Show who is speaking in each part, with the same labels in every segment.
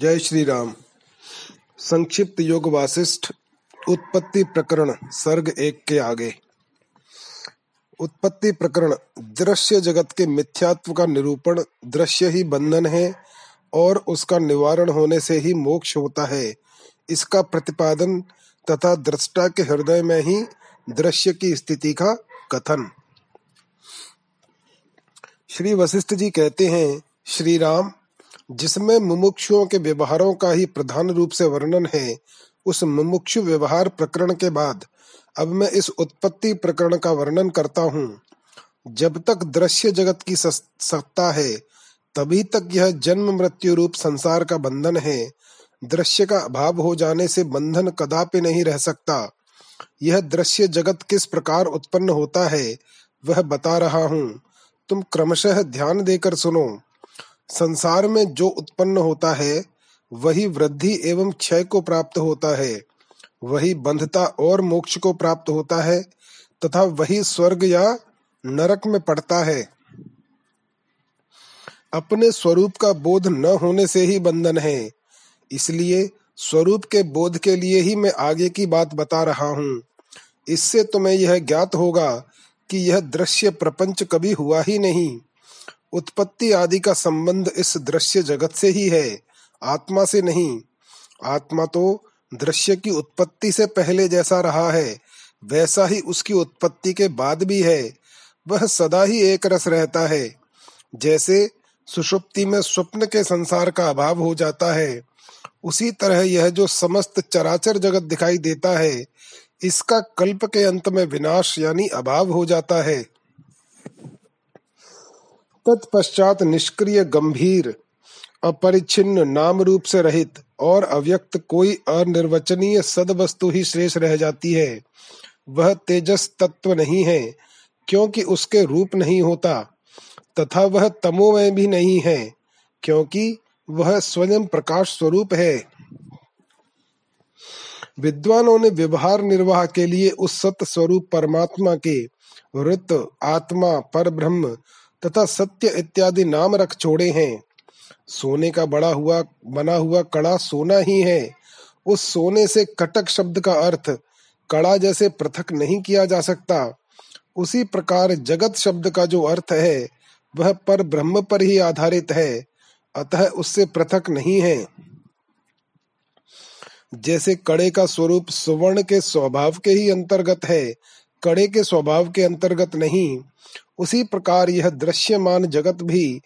Speaker 1: जय श्री राम संक्षिप्त योग वासिष्ठ उत्पत्ति प्रकरण, सर्ग एक के आगे। उत्पत्ति प्रकरण, दृश्य जगत के मिथ्यात्व का निरूपण, दृश्य ही बंधन है और उसका निवारण होने से ही मोक्ष होता है। इसका प्रतिपादन तथा दृष्टा के हृदय में ही दृश्य की स्थिति का कथन। श्री वशिष्ठ जी कहते हैं श्री राम जिसमें मुमुक्षुओं के व्यवहारों का ही प्रधान रूप से वर्णन है, उस मुमुक्षु व्यवहार प्रकरण के बाद, अब मैं इस उत्पत्ति प्रकरण का वर्णन करता हूँ। जब तक दृश्य जगत की सत्ता है, तभी तक यह जन्म मृत्यु रूप संसार का बंधन है। दृश्य का अभाव हो जाने से बंधन कदापि नहीं रह सकता। यह दृश्य जगत किस प्रकार उत्पन्न होता है, वह बता रहा हूँ। तुम क्रमशः ध्यान देकर सुनो। संसार में जो उत्पन्न होता है, वही वृद्धि एवं क्षय को प्राप्त होता है। वही बंधता और मोक्ष को प्राप्त होता है, तथा वही स्वर्ग या नरक में पड़ता है। अपने स्वरूप का बोध न होने से ही बंधन है। इसलिए स्वरूप के बोध के लिए ही मैं आगे की बात बता रहा हूँ। इससे तुम्हें यह ज्ञात होगा कि यह दृश्य प्रपंच कभी हुआ ही नहीं। उत्पत्ति आदि का संबंध इस दृश्य जगत से ही है, आत्मा से नहीं। आत्मा तो दृश्य की उत्पत्ति से पहले जैसा रहा है, वैसा ही उसकी उत्पत्ति के बाद भी है। वह सदा ही एक रस रहता है, जैसे सुषुप्ति में स्वप्न के संसार का अभाव हो जाता है। उसी तरह यह जो समस्त चराचर जगत दिखाई देता है, इसका कल्प के अंत में विनाश यानी अभाव हो जाता है। तत्पश्चात निष्क्रिय, गंभीर, अपरिच्छिन्न नाम रूप से रहित और अव्यक्त कोई अनिर्वचनीय सद वस्तु ही शेष रह जाती है। वह तेजस तत्व नहीं है, क्योंकि उसके रूप नहीं होता, तथा वह तमोमय भी नहीं है, क्योंकि वह स्वयं प्रकाश स्वरूप है। विद्वानों ने व्यवहार निर्वाह के लिए उस सत स्वरूप परमात्मा के, वृत्त, आत्मा पर ब्रह्म तथा सत्य इत्यादि नाम रख छोड़े हैं। सोने का बड़ा हुआ, बना हुआ कड़ा सोना ही है। उस सोने से कटक शब्द का अर्थ, कड़ा जैसे पृथक नहीं किया जा सकता। उसी प्रकार जगत शब्द का जो अर्थ है, वह पर ब्रह्म पर ही आधारित है। अतः उससे पृथक नहीं है। जैसे कड़े का स्वरूप सुवर्ण के स्वभाव के ही अंतर्गत है कड़े के स्वभाव के अंतर्गत नहीं, उसी प्रकार यह दृश्यमान जगत भी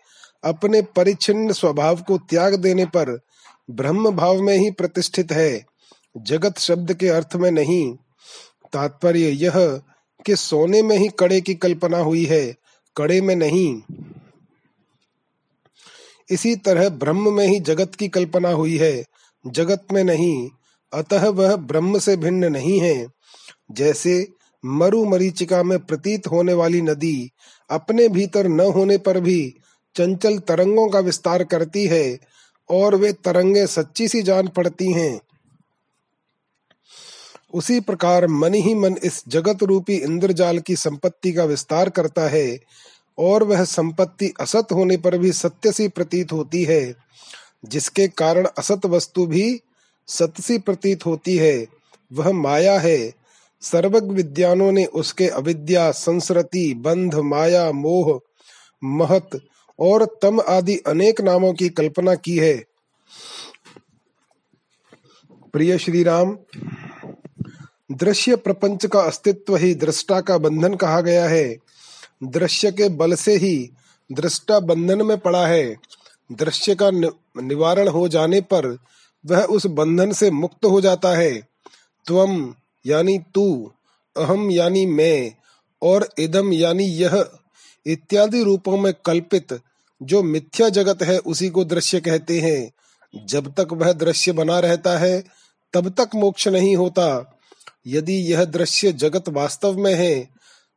Speaker 1: अपने परिचिन्न स्वभाव को त्याग देने पर ब्रह्म भाव में ही प्रतिष्ठित है, जगत शब्द के अर्थ में नहीं। तात्पर्य यह कि सोने में ही कड़े की कल्पना हुई है, कड़े में नहीं। इसी तरह ब्रह्म में ही जगत की कल्पना हुई है, जगत में नहीं, अतः वह ब्रह्म से भिन्न नहीं है। जैसे मरु मरीचिका में प्रतीत होने वाली नदी अपने भीतर न होने पर भी चंचल तरंगों का विस्तार करती है और वे तरंगे सच्ची सी जान पड़ती हैं। उसी प्रकार मन ही मन इस जगत रूपी इंद्रजाल की संपत्ति का विस्तार करता है और वह संपत्ति असत होने पर भी सत्य सी प्रतीत होती है, जिसके कारण असत वस्तु भी सत्य सी प्रतीत होती है। वह माया है सर्वज्ञ विद्यानों ने उसके अविद्या संस्कृति बंध, माया, मोह, महत और तम आदि अनेक नामों की कल्पना की है। प्रिय श्री राम दृश्य प्रपंच का अस्तित्व ही दृष्टा का बंधन कहा गया है। दृश्य के बल से ही दृष्टा बंधन में पड़ा है। दृश्य का निवारण हो जाने पर वह उस बंधन से मुक्त हो जाता है। त्वम यानी तू, अहम यानी मैं, और इदम यानी यह, इत्यादि रूपों में कल्पित, जो मिथ्या जगत है, उसी को दृश्य कहते हैं। जब तक वह दृश्य बना रहता है, तब तक मोक्ष नहीं होता। यदि यह दृश्य जगत वास्तव में है,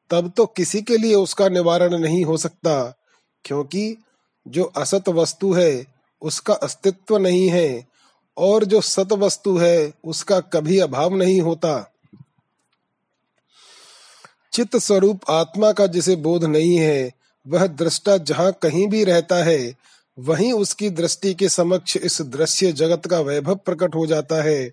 Speaker 1: तब तो किसी के लिए उसका निवारण नहीं हो सकता, क्योंकि जो असत वस्तु है, उसका अस्तित्व नहीं है, और जो सत वस्तु है, उसका कभी अभाव नहीं होता। चित्त स्वरूप आत्मा का जिसे बोध नहीं है, वह दृष्टा जहाँ कहीं भी रहता है, वहीं उसकी दृष्टि के समक्ष इस दृश्य जगत का वैभव प्रकट हो जाता है।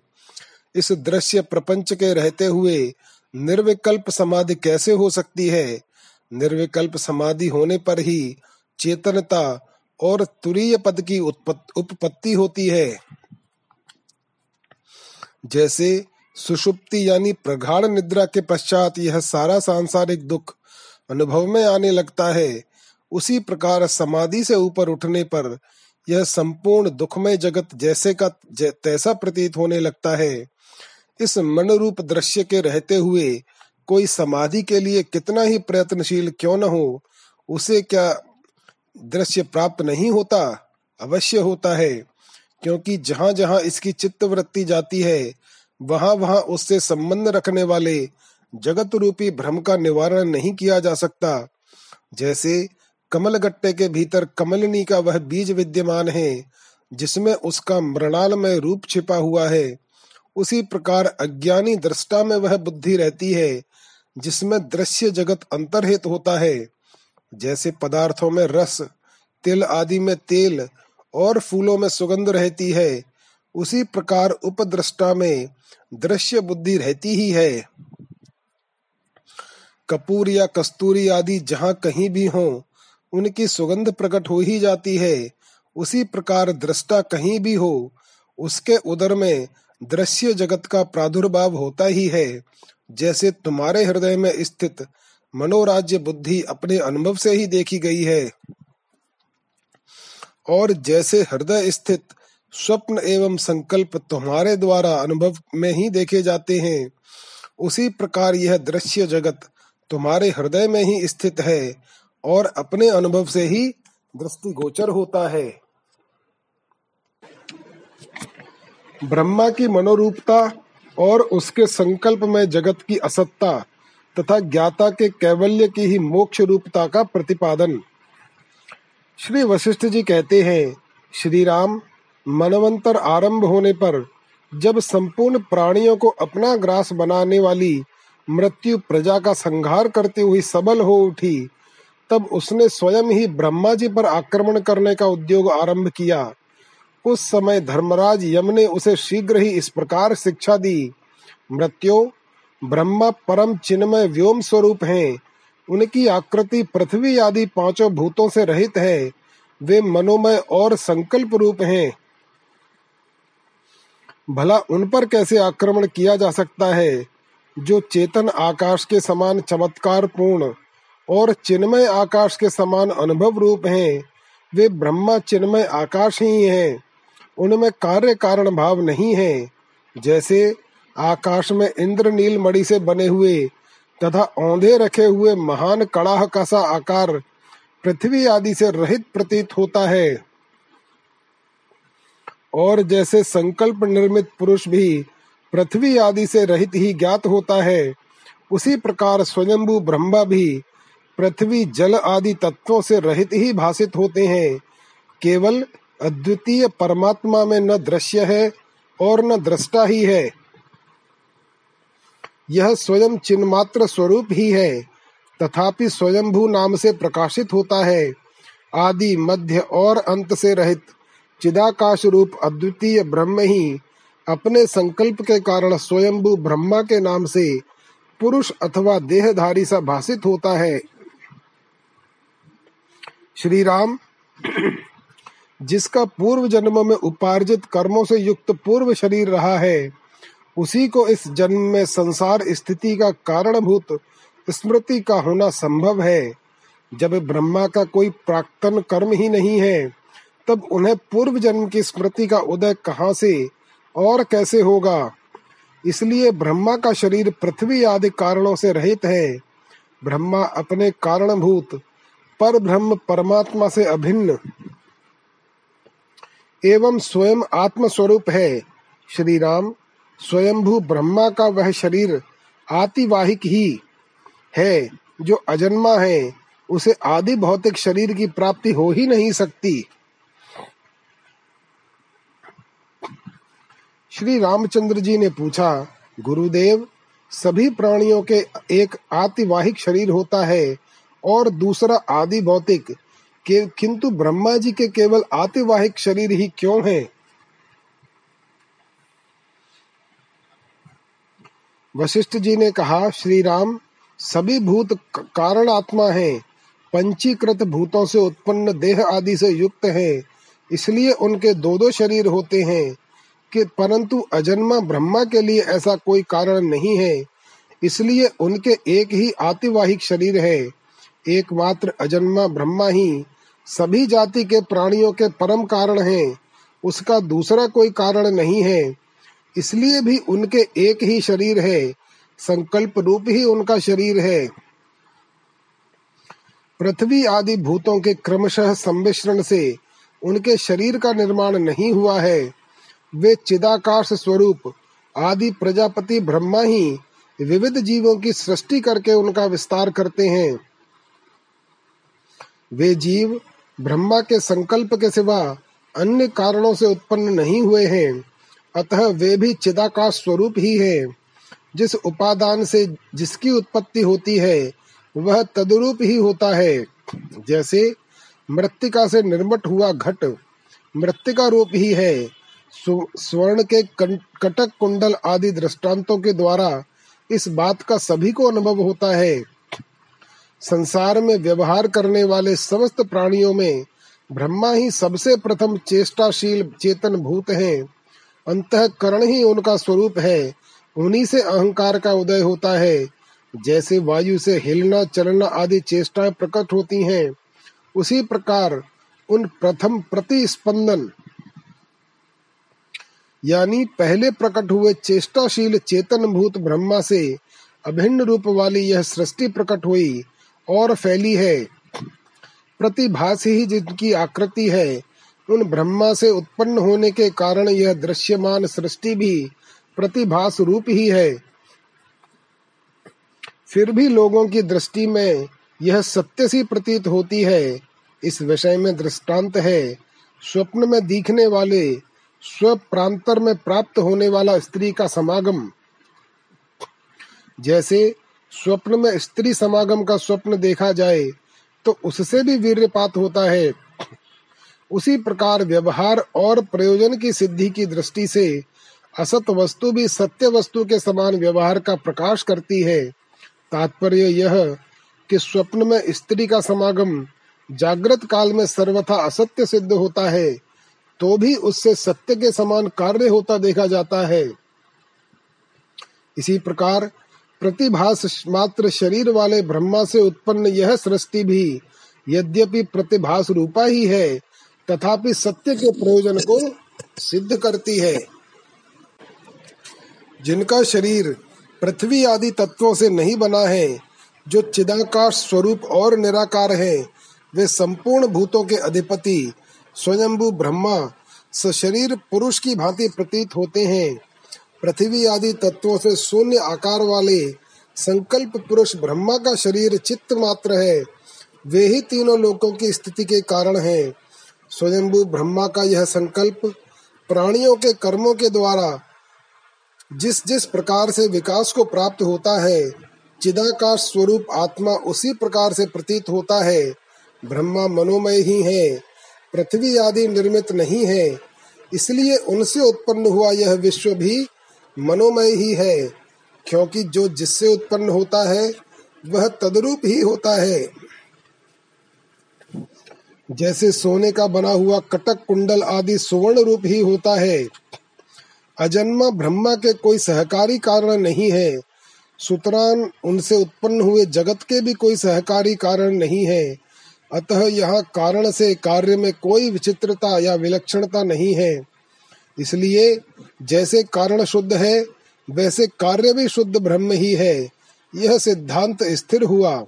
Speaker 1: इस दृश्य प्रपंच के रहते हुए निर्विकल्प समाधि कैसे हो सकती है? निर्विकल्प समाधि होने पर ही चेतनता और तुरीय पद की उत्पत्ति होती है। जैसे सुषुप्ति यानी प्रगाढ़ निद्रा के पश्चात यह सारा सांसारिक दुख अनुभव में आने लगता है। उसी प्रकार समाधि से ऊपर उठने पर यह संपूर्ण दुखमय जगत जैसे का तैसा प्रतीत होने लगता है। इस मन रूप दृश्य के रहते हुए कोई समाधि के लिए कितना ही प्रयत्नशील क्यों न हो, उसे क्या दृश्य प्राप्त नहीं होता? अवश्य होता है, क्योंकि जहाँ जहाँ इसकी चित्त वृत्ति जाती है वहाँ वहाँ उससे संबंध रखने वाले जगत रूपी भ्रम का निवारण नहीं किया जा सकता। जैसे कमल गट्टे के भीतर कमलनी का वह बीज विद्यमान है, जिसमें उसका मृणाल में रूप छिपा हुआ है। उसी प्रकार अज्ञानी दृष्टा में वह बुद्धि रहती है, जिसमें दृश्य जगत अंतर्हित होता है। जैसे पदार्थों में रस, तिल आदि में तेल और फूलों में सुगंध रहती है उसी प्रकार उपद्रष्टा में दृश्य बुद्धि रहती ही है। कपूर या कस्तूरी आदि जहाँ कहीं भी हो, उनकी सुगंध प्रकट हो ही जाती है। उसी प्रकार दृष्टा कहीं भी हो, उसके उदर में दृश्य जगत का प्रादुर्भाव होता ही है। जैसे तुम्हारे हृदय में स्थित मनोराज्य बुद्धि अपने अनुभव से ही देखी गई है। और जैसे हृदय स्थित स्वप्न एवं संकल्प तुम्हारे द्वारा अनुभव में ही देखे जाते हैं। उसी प्रकार यह दृश्य जगत तुम्हारे हृदय में ही स्थित है और अपने अनुभव से ही दृष्टि गोचर होता है। ब्रह्मा की मनोरूपता और उसके संकल्प में जगत की असत्ता तथा ज्ञाता के कैवल्य की ही मोक्ष रूपता का प्रतिपादन। श्री वशिष्ठ जी कहते हैं, श्री राम मनवंतर आरंभ होने पर, जब संपूर्ण प्राणियों को अपना ग्रास बनाने वाली मृत्यु प्रजा का संहार करती हुई सबल हो उठी, तब उसने स्वयं ही ब्रह्मा जी पर आक्रमण करने का उद्योग आरंभ किया। उस समय धर्मराज यम ने उसे शीघ्र ही इस प्रकार शिक्षा दी, मृत्यु, ब्रह्मा परम चिन्मय व्योम स्वरूप हैं। उनकी आकृति पृथ्वी आदि पाँचों भूतों से रहित है। वे मनोमय और संकल्प रूप हैं। भला उन पर कैसे आक्रमण किया जा सकता है, जो चेतन आकाश के समान चमत्कार पूर्ण और चिन्मय आकाश के समान अनुभव रूप हैं, वे ब्रह्मा चिन्मय आकाश ही हैं। उनमें कार्य कारण भाव नहीं है। जैसे आकाश में इंद्र नील मणि से बने हुए तथा औंधे रखे हुए महान कड़ाह का सा आकार पृथ्वी आदि से रहित प्रतीत होता है। और जैसे संकल्प निर्मित पुरुष भी पृथ्वी आदि से रहित ही ज्ञात होता है, उसी प्रकार स्वयंभू ब्रह्मा भी पृथ्वी, जल आदि तत्वों से रहित ही भाषित होते हैं। केवल अद्वितीय परमात्मा में न दृश्य है और न दृष्टा ही है। यह स्वयं चिन्मात्र स्वरूप ही है, तथापि स्वयंभू नाम से प्रकाशित होता है, आदि मध्य और अंत से रहित। चिदाकाश रूप अद्वितीय ब्रह्म ही अपने संकल्प के कारण स्वयंभू ब्रह्मा के नाम से पुरुष अथवा देहधारी सा भाषित होता है। श्री राम जिसका पूर्व जन्म में उपार्जित कर्मों से युक्त पूर्व शरीर रहा है, उसी को इस जन्म में संसार स्थिति का कारणभूत स्मृति का होना संभव है। जब ब्रह्मा का कोई प्राक्तन कर्म ही नहीं है तब उन्हें पूर्व जन्म की स्मृति का उदय कहाँ से और कैसे होगा? इसलिए ब्रह्मा का शरीर पृथ्वी आदि कारणों से रहित है। ब्रह्मा अपने कारणभूत, पर ब्रह्म परमात्मा से अभिन्न। एवं स्वयं आत्म स्वरूप है। श्री राम स्वयंभू ब्रह्मा का वह शरीर आतिवाहिक ही है, जो अजन्मा है। उसे आदि भौतिक शरीर की प्राप्ति हो ही नहीं सकती। श्री रामचंद्र जी ने पूछा, गुरुदेव, सभी प्राणियों के एक आतिवाहिक शरीर होता है और दूसरा आदि भौतिक, के किंतु ब्रह्मा जी के केवल आतिवाहिक शरीर ही क्यों है? वशिष्ठ जी ने कहा, श्री राम, सभी भूत कारण आत्मा हैं, पंचीकृत भूतों से उत्पन्न देह आदि से युक्त हैं, इसलिए उनके दो दो शरीर होते हैं। कि परंतु अजन्मा ब्रह्मा के लिए ऐसा कोई कारण नहीं है, इसलिए उनके एक ही आतिवाहिक शरीर है। एकमात्र अजन्मा ब्रह्मा ही सभी जाति के प्राणियों के परम कारण हैं, उसका दूसरा कोई कारण नहीं है। इसलिए भी उनके एक ही शरीर है, संकल्प रूप ही उनका शरीर है। पृथ्वी आदि भूतों के क्रमशः सम्मिश्रण से उनके शरीर का निर्माण नहीं हुआ है। वे चिदाकाश स्वरूप, आदि प्रजापति ब्रह्मा ही विविध जीवों की सृष्टि करके उनका विस्तार करते हैं। वे जीव ब्रह्मा के संकल्प के सिवा अन्य कारणों से उत्पन्न नहीं हुए हैं। अतः वे भी चिदाकाश स्वरूप ही है। जिस उपादान से जिसकी उत्पत्ति होती है, वह तदरूप ही होता है। जैसे मृतिका से निर्मट हुआ घट मृतिका रूप ही है स्वर्ण के, कटक कुंडल आदि दृष्टांतों के द्वारा इस बात का सभी को अनुभव होता है। संसार में व्यवहार करने वाले समस्त प्राणियों में ब्रह्मा ही सबसे प्रथम चेष्टाशील चेतन भूत हैं। अंतकरण ही उनका स्वरूप है। उन्हीं से अहंकार का उदय होता है। जैसे वायु से हिलना, चलना आदि चेष्टाएँ प्रकट होती हैं, उसी प्रकार उन प्रथम प्रतिस्पंदन यानी पहले प्रकट हुए चेष्टाशील चेतन भूत ब्रह्मा से अभिन्न रूप वाली यह सृष्टि प्रकट हुई और फैली है। प्रतिभास ही जिनकी आकृति है, उन ब्रह्मा से उत्पन्न होने के कारण यह दृश्यमान सृष्टि भी प्रतिभास रूप ही है। फिर भी लोगों की दृष्टि में यह सत्य सी प्रतीत होती है। इस विषय में दृष्टांत है। स्वप्न में दिखने वाले स्व प्रांतर में प्राप्त होने वाला स्त्री का समागम। जैसे स्वप्न में स्त्री समागम का स्वप्न देखा जाए तो उससे भी वीर्यपात होता है। उसी प्रकार व्यवहार और प्रयोजन की सिद्धि की दृष्टि से असत वस्तु भी सत्य वस्तु के समान व्यवहार का प्रकाश करती है। तात्पर्य यह कि स्वप्न में स्त्री का समागम जागृत काल में सर्वथा असत्य सिद्ध होता है। तो भी उससे सत्य के समान कार्य होता देखा जाता है। इसी प्रकार प्रतिभास मात्र शरीर वाले ब्रह्मा से उत्पन्न यह सृष्टि भी यद्यपि प्रतिभास रूपा ही है, तथापि सत्य के प्रयोजन को सिद्ध करती है। जिनका शरीर पृथ्वी आदि तत्वों से नहीं बना है, जो चिदाकाश स्वरूप और निराकार है, वे संपूर्ण भूतों के अधिपति स्वयंभू ब्रह्मा सशरीर पुरुष की भांति प्रतीत होते हैं। पृथ्वी आदि तत्वों से शून्य आकार वाले संकल्प पुरुष ब्रह्मा का शरीर चित्त मात्र है। वे ही तीनों लोकों की स्थिति के कारण हैं। स्वयंभू ब्रह्मा का यह संकल्प प्राणियों के कर्मों के द्वारा जिस जिस प्रकार से विकास को प्राप्त होता है चिदाकाश स्वरूप आत्मा उसी प्रकार से प्रतीत होता है। ब्रह्मा मनोमय ही है। पृथ्वी आदि निर्मित नहीं है, इसलिए उनसे उत्पन्न हुआ यह विश्व भी मनोमय ही है, क्योंकि जो जिससे उत्पन्न होता है, वह तदरूप ही होता है। जैसे सोने का बना हुआ कटक कुंडल आदि सुवर्ण रूप ही होता है। अजन्मा ब्रह्मा के कोई सहकारी कारण नहीं है। सुतरान उनसे उत्पन्न हुए जगत के भी कोई सहकारी कारण नहीं है। अतः यहाँ कारण से कार्य में कोई विचित्रता या विलक्षणता नहीं है। इसलिए जैसे कारण शुद्ध है, वैसे कार्य भी शुद्ध ब्रह्म ही है। यह सिद्धांत स्थिर हुआ।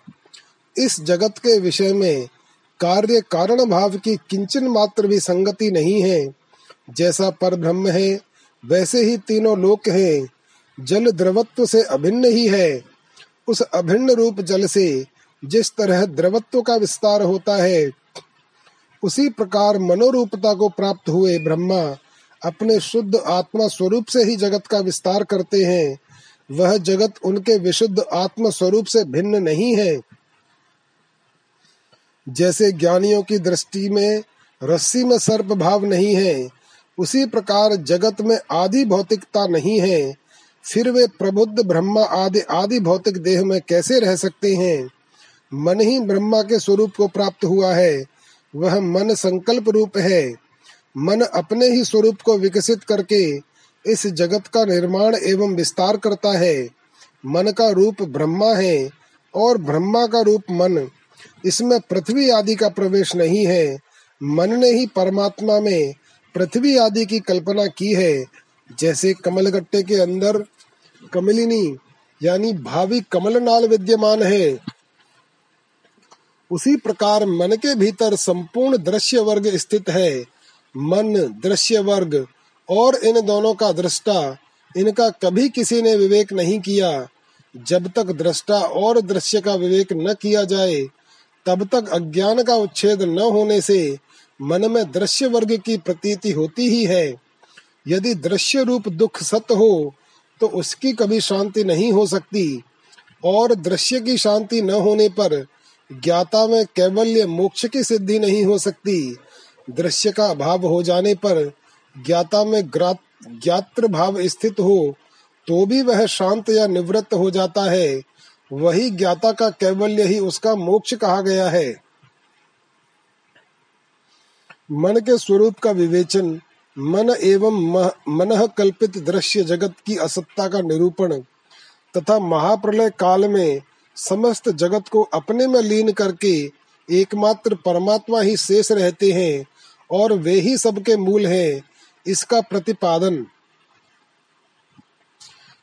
Speaker 1: इस जगत के विषय में कार्य कारण भाव की किंचन मात्र भी संगति नहीं है। जैसा पर ब्रह्म है, वैसे ही तीनों लोक हैं। जल द्रवत्व से अभिन्न ही है। उस अभिन्न रूप जल से जिस तरह द्रवत्व का विस्तार होता है, उसी प्रकार मनोरूपता को प्राप्त हुए ब्रह्मा अपने शुद्ध आत्मा स्वरूप से ही जगत का विस्तार करते हैं। वह जगत उनके विशुद्ध आत्म स्वरूप से भिन्न नहीं है। जैसे ज्ञानियों की दृष्टि में रस्सी में सर्प भाव नहीं है, उसी प्रकार जगत में आदि भौतिकता नहीं है। फिर वे प्रबुद्ध ब्रह्मा आदि आदि भौतिक देह में कैसे रह सकते हैं? मन ही ब्रह्मा के स्वरूप को प्राप्त हुआ है। वह मन संकल्प रूप है। मन अपने ही स्वरूप को विकसित करके इस जगत का निर्माण एवं विस्तार करता है। मन का रूप ब्रह्मा है और ब्रह्मा का रूप मन। इसमें पृथ्वी आदि का प्रवेश नहीं है। मन ने ही परमात्मा में पृथ्वी आदि की कल्पना की है। जैसे कमलगट्टे के अंदर कमलिनी, यानी भावी कमल नाल विद्यमान है। उसी प्रकार मन के भीतर संपूर्ण दृश्य वर्ग स्थित है। मन दृश्य वर्ग और इन दोनों का दृष्टा, इनका कभी किसी ने विवेक नहीं किया। जब तक दृष्टा और दृश्य का विवेक न किया जाए, तब तक अज्ञान का उच्छेद न होने से मन में दृश्य वर्ग की प्रतीति होती ही है। यदि दृश्य रूप दुख सत्य हो तो उसकी कभी शांति नहीं हो सकती, और दृश्य की शांति न होने पर ज्ञाता में कैवल्य मोक्ष की सिद्धि नहीं हो सकती। दृश्य का अभाव हो जाने पर ज्ञाता में ज्ञात्र भाव स्थित हो तो भी वह शांत या निवृत्त हो जाता है। वही ज्ञाता का कैवल्य ही उसका मोक्ष कहा गया है। मन के स्वरूप का विवेचन, मन एवं मन कल्पित दृश्य जगत की असत्ता का निरूपण, तथा महाप्रलय काल में समस्त जगत को अपने में लीन करके एकमात्र परमात्मा ही शेष रहते हैं और वे ही सबके मूल हैं, इसका प्रतिपादन।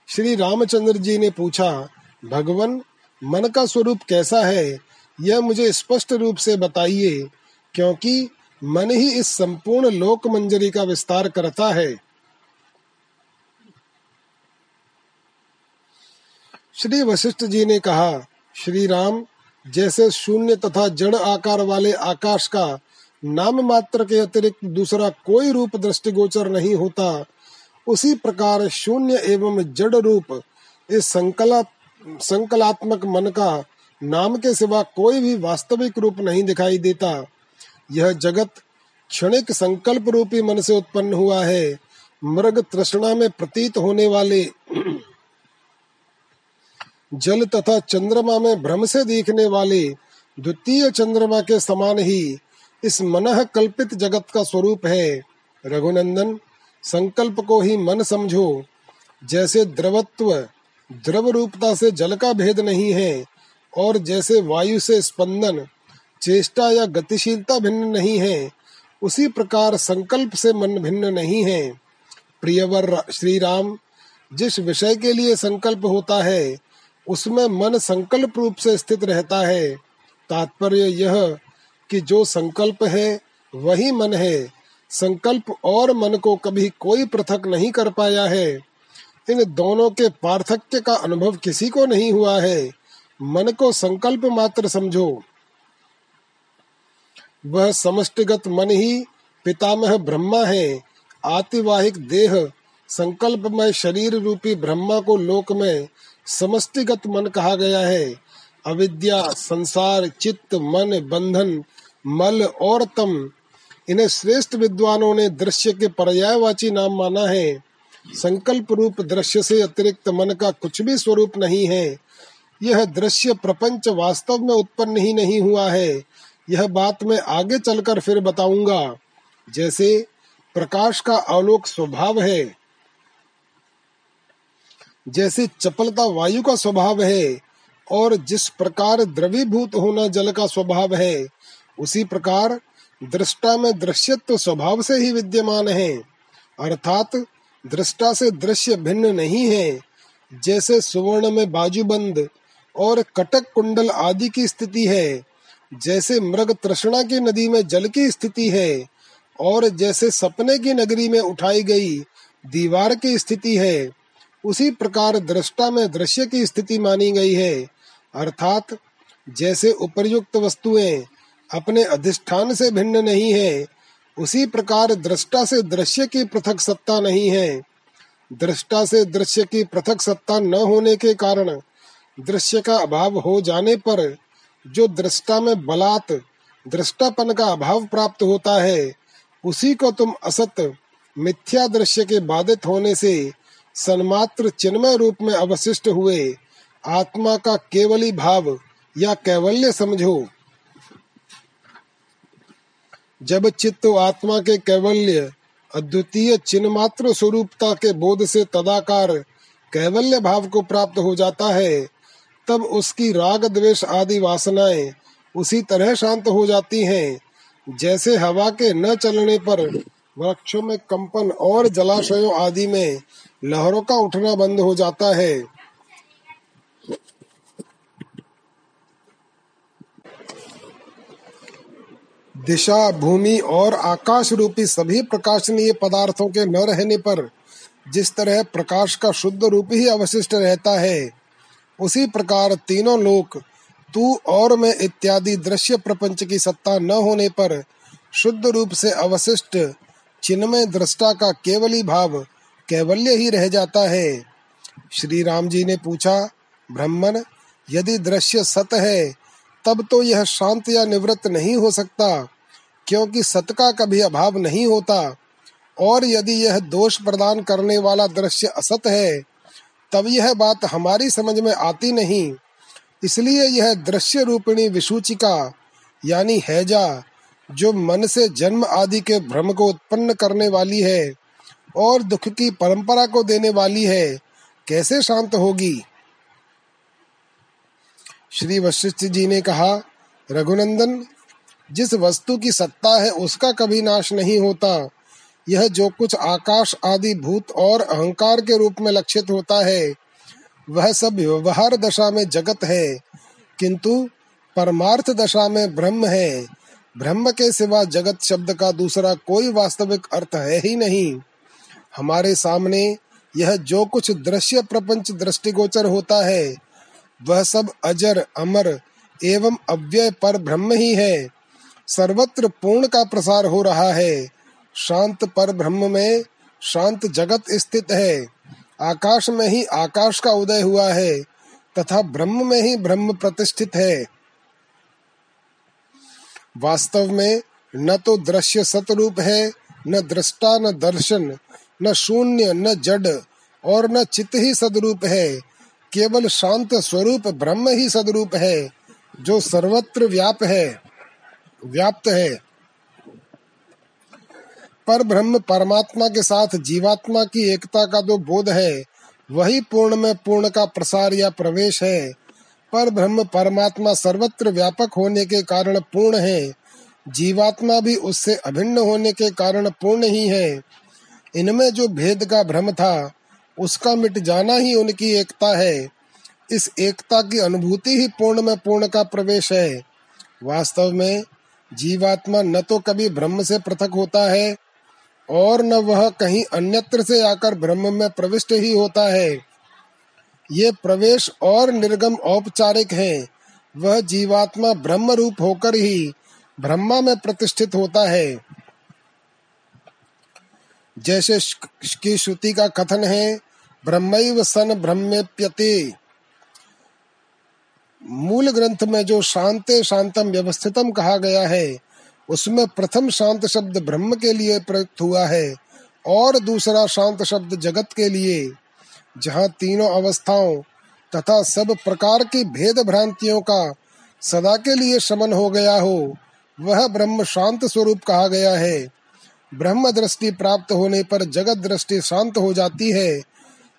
Speaker 1: श्री रामचंद्र जी ने पूछा, भगवान, मन का स्वरूप कैसा है? यह मुझे स्पष्ट रूप से बताइए, क्योंकि मन ही इस संपूर्ण लोक मंजरी का विस्तार करता है। श्री वशिष्ठ जी ने कहा, श्री राम, जैसे शून्य तथा जड़ आकार वाले आकाश का नाम मात्र के अतिरिक्त दूसरा कोई रूप दृष्टिगोचर नहीं होता, उसी प्रकार शून्य एवं जड़ रूप इस संकला, संकलात्मक मन का नाम के सिवा कोई भी वास्तविक रूप नहीं दिखाई देता। यह जगत क्षणिक संकल्प रूपी मन से उत्पन्न हुआ है। मृग तृष्णा में प्रतीत होने वाले जल तथा चंद्रमा में भ्रम से देखने वाले द्वितीय चंद्रमा के समान ही इस मन कल्पित जगत का स्वरूप है। रघुनंदन, संकल्प को ही मन समझो। जैसे द्रवत्व द्रव रूपता से जल का भेद नहीं है, और जैसे वायु से स्पंदन चेष्टा या गतिशीलता भिन्न नहीं है, उसी प्रकार संकल्प से मन भिन्न नहीं है। प्रियवर श्री राम जिस विषय के लिए संकल्प होता है उसमें मन संकल्प रूप से स्थित रहता है। तात्पर्य यह कि जो संकल्प है, वही मन है। संकल्प और मन को कभी कोई पृथक नहीं कर पाया है। इन दोनों के पार्थक्य का अनुभव किसी को नहीं हुआ है। मन को संकल्प मात्र समझो। वह समष्टिगत मन ही पितामह ब्रह्मा है। आतिवाहिक देह संकल्पमय शरीर रूपी ब्रह्मा को लोक में समष्टिगत मन कहा गया है। अविद्या, संसार, चित्त, मन, बंधन, मल और तम, इन्हें श्रेष्ठ विद्वानों ने दृश्य के पर्यायवाची नाम माना है। संकल्प रूप दृश्य से अतिरिक्त मन का कुछ भी स्वरूप नहीं है। यह दृश्य प्रपंच वास्तव में उत्पन्न ही नहीं हुआ है। यह बात मैं आगे चलकर फिर बताऊँगा। जैसे प्रकाश का आलोक स्वभाव है जैसे चपलता वायु का स्वभाव है और जिस प्रकार द्रवीभूत होना जल का स्वभाव है, उसी प्रकार दृष्टा में दृश्यत्व स्वभाव से ही विद्यमान है। अर्थात दृष्टा से दृश्य भिन्न नहीं है, जैसे सुवर्ण में बाजूबंद और कटक कुंडल आदि की स्थिति है, जैसे मृग तृष्णा की नदी में जल की स्थिति है और जैसे सपने की नगरी में उठाई गई दीवार की स्थिति है। उसी प्रकार दृष्टा में दृश्य की स्थिति मानी गई है। अर्थात, जैसे उपर्युक्त वस्तुएँ अपने अधिष्ठान से भिन्न नहीं है, उसी प्रकार दृष्टा से दृश्य की पृथक सत्ता नहीं है। दृष्टा से दृश्य की पृथक सत्ता न होने के कारण दृश्य का अभाव हो जाने पर जो दृष्टा में बलात्, दृष्टापन का अभाव प्राप्त होता है, उसी को तुम असत, मिथ्या दृश्य के बाधित होने से सन्मात्र चिन्मय रूप में अवशिष्ट हुए, आत्मा का केवली भाव या कैवल्य समझो। जब चित्त आत्मा के कैवल्य, अद्वितीय चिन्ह मात्र स्वरूपता के बोध से तदाकार कैवल्य भाव को प्राप्त हो जाता है, तब उसकी राग द्वेष आदि वासनाएँ उसी तरह शांत हो जाती हैं, जैसे हवा के न चलने पर वृक्षों में कंपन और जलाशयों आदि में लहरों का उठना बंद हो जाता है। दिशा, भूमि और आकाश रूपी सभी प्रकाशनीय पदार्थों के न रहने पर जिस तरह प्रकाश का शुद्ध रूप ही अवशिष्ट रहता है, उसी प्रकार तीनों लोक, तू और मैं इत्यादि दृश्य प्रपंच की सत्ता न होने पर शुद्ध रूप से अवशिष्ट, चिन्मय दृष्टा का केवली भाव कैवल्य ही रह जाता है। श्री राम जी ने पूछा, ब्राह्मण, यदि दृश्य सत है, तब तो यह शांत या निवृत्त नहीं हो सकता, क्योंकि सत का कभी अभाव नहीं होता। और यदि यह दोष प्रदान करने वाला दृश्य असत है, तब यह बात हमारी समझ में आती नहीं। इसलिए यह दृश्य रूपिणी विसूचिका, यानी हैजा, जो मन से जन्म आदि के भ्रम को उत्पन्न करने वाली है। और दुख की परंपरा को देने वाली है। कैसे शांत होगी? श्री वशिष्ठ जी ने कहा, रघुनंदन, जिस वस्तु की सत्ता है उसका कभी नाश नहीं होता। यह जो कुछ आकाश आदि भूत और अहंकार के रूप में लक्षित होता है, वह सब व्यवहार दशा में जगत है। किंतु परमार्थ दशा में ब्रह्म है। ब्रह्म के सिवा जगत शब्द का दूसरा कोई वास्तविक अर्थ है ही नहीं। हमारे सामने यह जो कुछ दृश्य प्रपंच दृष्टिगोचर होता है, वह सब अजर, अमर एवं अव्यय पर ब्रह्म ही है। सर्वत्र पूर्ण का प्रसार हो रहा है। शांत पर ब्रह्म में शांत जगत स्थित है। आकाश में ही आकाश का उदय हुआ है, तथा ब्रह्म में ही ब्रह्म प्रतिष्ठित है। वास्तव में न तो दृश्य सतरूप है, न दृष्टा, न दर्शन न शून्य, न जड और न चित्त ही सदरूप है। केवल शांत स्वरूप ब्रह्म ही सदरूप है, जो सर्वत्र व्याप है, व्याप्त है। पर ब्रह्म परमात्मा के साथ जीवात्मा की एकता का जो बोध है, वही पूर्ण में पूर्ण का प्रसार या प्रवेश है। पर ब्रह्म परमात्मा सर्वत्र व्यापक होने के कारण पूर्ण है। जीवात्मा भी उससे अभिन्न होने के कारण पूर्ण ही है। इनमें जो भेद का भ्रम था, उसका मिट जाना ही उनकी एकता है। इस एकता की अनुभूति ही पूर्ण में पूर्ण का प्रवेश है। वास्तव में जीवात्मा न तो कभी ब्रह्म से पृथक होता है, और न वह कहीं अन्यत्र से आकर ब्रह्म में प्रविष्ट ही होता है। ये प्रवेश और निर्गम औपचारिक है। वह जीवात्मा ब्रह्म रूप होकर ही ब्रह्मा में प्रतिष्ठित होता है। जैसे की श्रुति का कथन है ब्रह्म सन ब्रह्मेप्यते। मूल ग्रंथ में जो शांते शांतम व्यवस्थितम कहा गया है, उसमें प्रथम शांत शब्द ब्रह्म के लिए प्रयुक्त हुआ है, और दूसरा शांत शब्द जगत के लिए, जहाँ तीनों अवस्थाओं तथा सब प्रकार की भेद भ्रांतियों का सदा के लिए शमन हो गया हो, वह ब्रह्म शांत स्वरूप कहा गया है। ब्रह्म दृष्टि प्राप्त होने पर जगत दृष्टि शांत हो जाती है।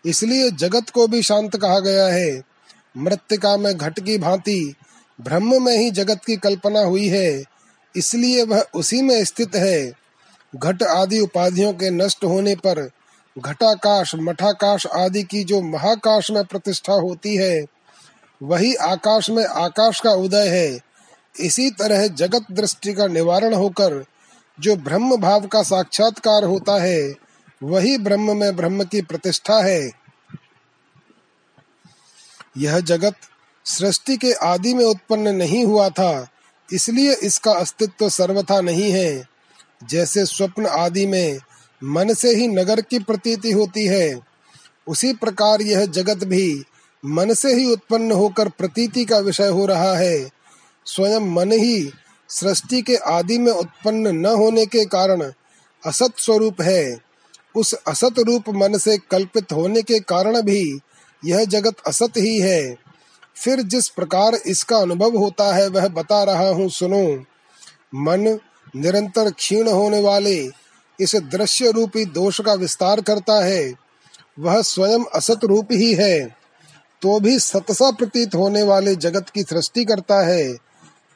Speaker 1: इसलिए जगत को भी शांत कहा गया है। मृतिका में घट की भांति ब्रह्म में ही जगत की कल्पना हुई है। इसलिए वह उसी में स्थित है। घट आदि उपाधियों के नष्ट होने पर घटाकाश, मठाकाश आदि की जो महाकाश में प्रतिष्ठा होती है, वही आकाश में आकाश का उदय है। इसी तरह जगत दृष्टि का निवारण होकर जो ब्रह्म भाव का साक्षात्कार होता है, वही ब्रह्म में ब्रह्म की प्रतिष्ठा है। यह जगत सृष्टि के आदि में उत्पन्न नहीं हुआ था, इसलिए इसका अस्तित्व सर्वथा नहीं है। जैसे स्वप्न आदि में मन से ही नगर की प्रतीति होती है, उसी प्रकार यह जगत भी मन से ही उत्पन्न होकर प्रतीति का विषय हो रहा है। स्वयं मन ही सृष्टि के आदि में उत्पन्न न होने के कारण असत स्वरूप है। उस असत रूप मन से कल्पित होने के कारण भी यह जगत असत ही है। फिर जिस प्रकार इसका अनुभव होता है, वह बता रहा हूँ, सुनो। मन निरंतर क्षीण होने वाले इस दृश्य रूपी दोष का विस्तार करता है। वह स्वयं असत रूप ही है। तो भी सतसा प्रतीत होने वाले जगत की सृष्टि करता है।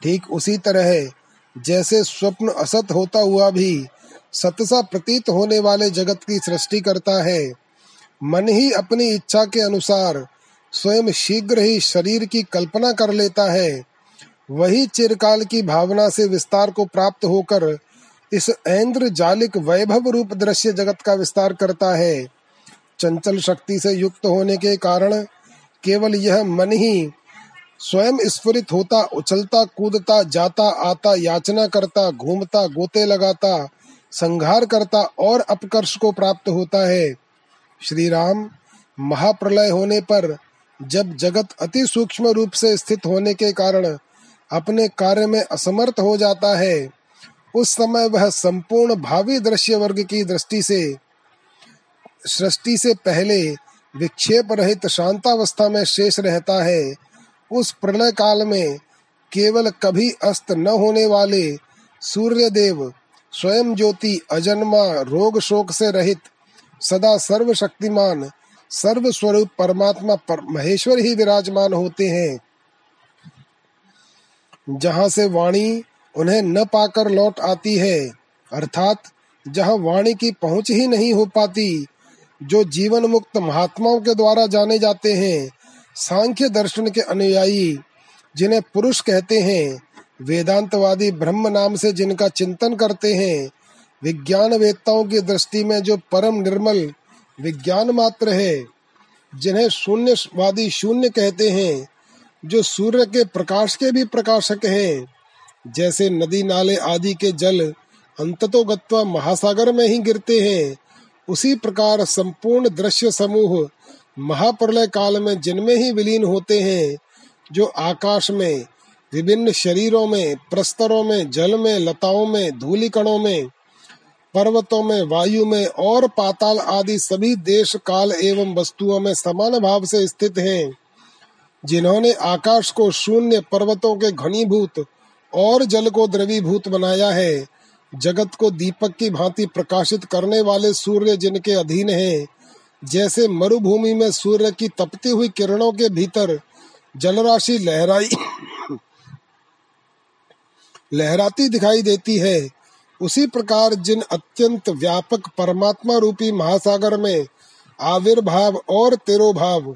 Speaker 1: ठीक उसी तरह जैसे स्वप्न असत होता हुआ भी सतसा प्रतीत होने वाले जगत की सृष्टि करता है। मन ही अपनी इच्छा के अनुसार स्वयं शीघ्र ही शरीर की कल्पना कर लेता है। वही चिरकाल की भावना से विस्तार को प्राप्त होकर इस ऐन्द्र जालिक वैभव रूप दृश्य जगत का विस्तार करता है। चंचल शक्ति से युक्त होने के कारण केवल यह मन ही स्वयं स्फुरित होता, उछलता, कूदता, जाता, आता, याचना करता, घूमता, गोते लगाता संहार करता और अपकर्ष को प्राप्त होता है। श्री राम महाप्रलय होने पर जब जगत अति सूक्ष्म रूप से स्थित होने के कारण अपने कार्य में असमर्थ हो जाता है, उस समय वह संपूर्ण भावी दृश्य वर्ग की दृष्टि से, सृष्टि से पहले विक्षेप रहित शांतावस्था में शेष रहता है। उस प्रलय काल में केवल कभी अस्त न होने वाले सूर्य देव स्वयं ज्योति, अजन्मा, रोग शोक से रहित, सदा सर्वशक्तिमान सर्व स्वरूप परमात्मा पर महेश्वर ही विराजमान होते हैं। जहाँ से वाणी उन्हें न पाकर लौट आती है, अर्थात जहाँ वाणी की पहुँच ही नहीं हो पाती, जो जीवन मुक्त महात्माओं के द्वारा जाने जाते हैं सांख्य दर्शन के अनुयायी, जिन्हें पुरुष कहते हैं, वेदांतवादी ब्रह्म नाम से जिनका चिंतन करते हैं विज्ञान वेत्ताओं की दृष्टि में जो परम निर्मल विज्ञान मात्र है, जिन्हें शून्यवादी शून्य कहते हैं, जो सूर्य के प्रकाश के भी प्रकाशक हैं, जैसे नदी नाले आदि के जल अंततो गत्वा महासागर में ही गिरते हैं, उसी प्रकार संपूर्ण दृश्य समूह महाप्रलय काल में जिनमें ही विलीन होते हैं, जो आकाश में, विभिन्न शरीरों में, प्रस्तरों में, जल में, लताओं में, धूलिकणों में, पर्वतों में, वायु में और पाताल आदि सभी देश, काल एवं वस्तुओं में समान भाव से स्थित हैं, जिन्होंने आकाश को शून्य पर्वतों के घनीभूत और जल को द्रवीभूत बनाया है। जगत को दीपक की भांति प्रकाशित करने वाले सूर्य जिनके अधीन हैं जैसे मरुभूमि में सूर्य की तपती हुई किरणों के भीतर जलराशि लहराई, लहराती दिखाई देती है। उसी प्रकार जिन अत्यंत व्यापक परमात्मा रूपी महासागर में आविर्भाव और तिरोभाव,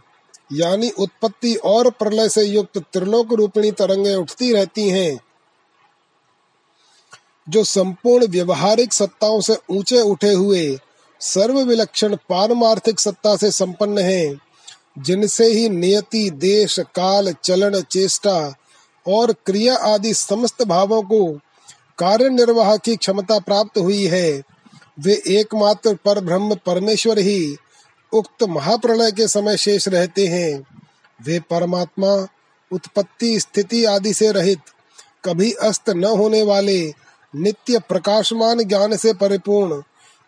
Speaker 1: यानी उत्पत्ति और प्रलय से युक्त त्रिलोक रूपिणी तरंगे उठती रहती हैं, जो संपूर्ण व्यवहारिक सत्ताओं से ऊँचे उठे हुए सर्व विलक्षण पारमार्थिक सत्ता से संपन्न हैं, जिनसे ही नियति, देश, काल, चलन, चेष्टा और क्रिया आदि समस्त भावों को कार्य निर्वाह की क्षमता प्राप्त हुई है। वे एकमात्र पर ब्रह्म परमेश्वर ही उक्त महाप्रलय के समय शेष रहते हैं। वे परमात्मा, उत्पत्ति, स्थिति आदि से रहित, कभी अस्त न होने वाले नित्य प्रकाशमान ज्ञान से परिपूर्ण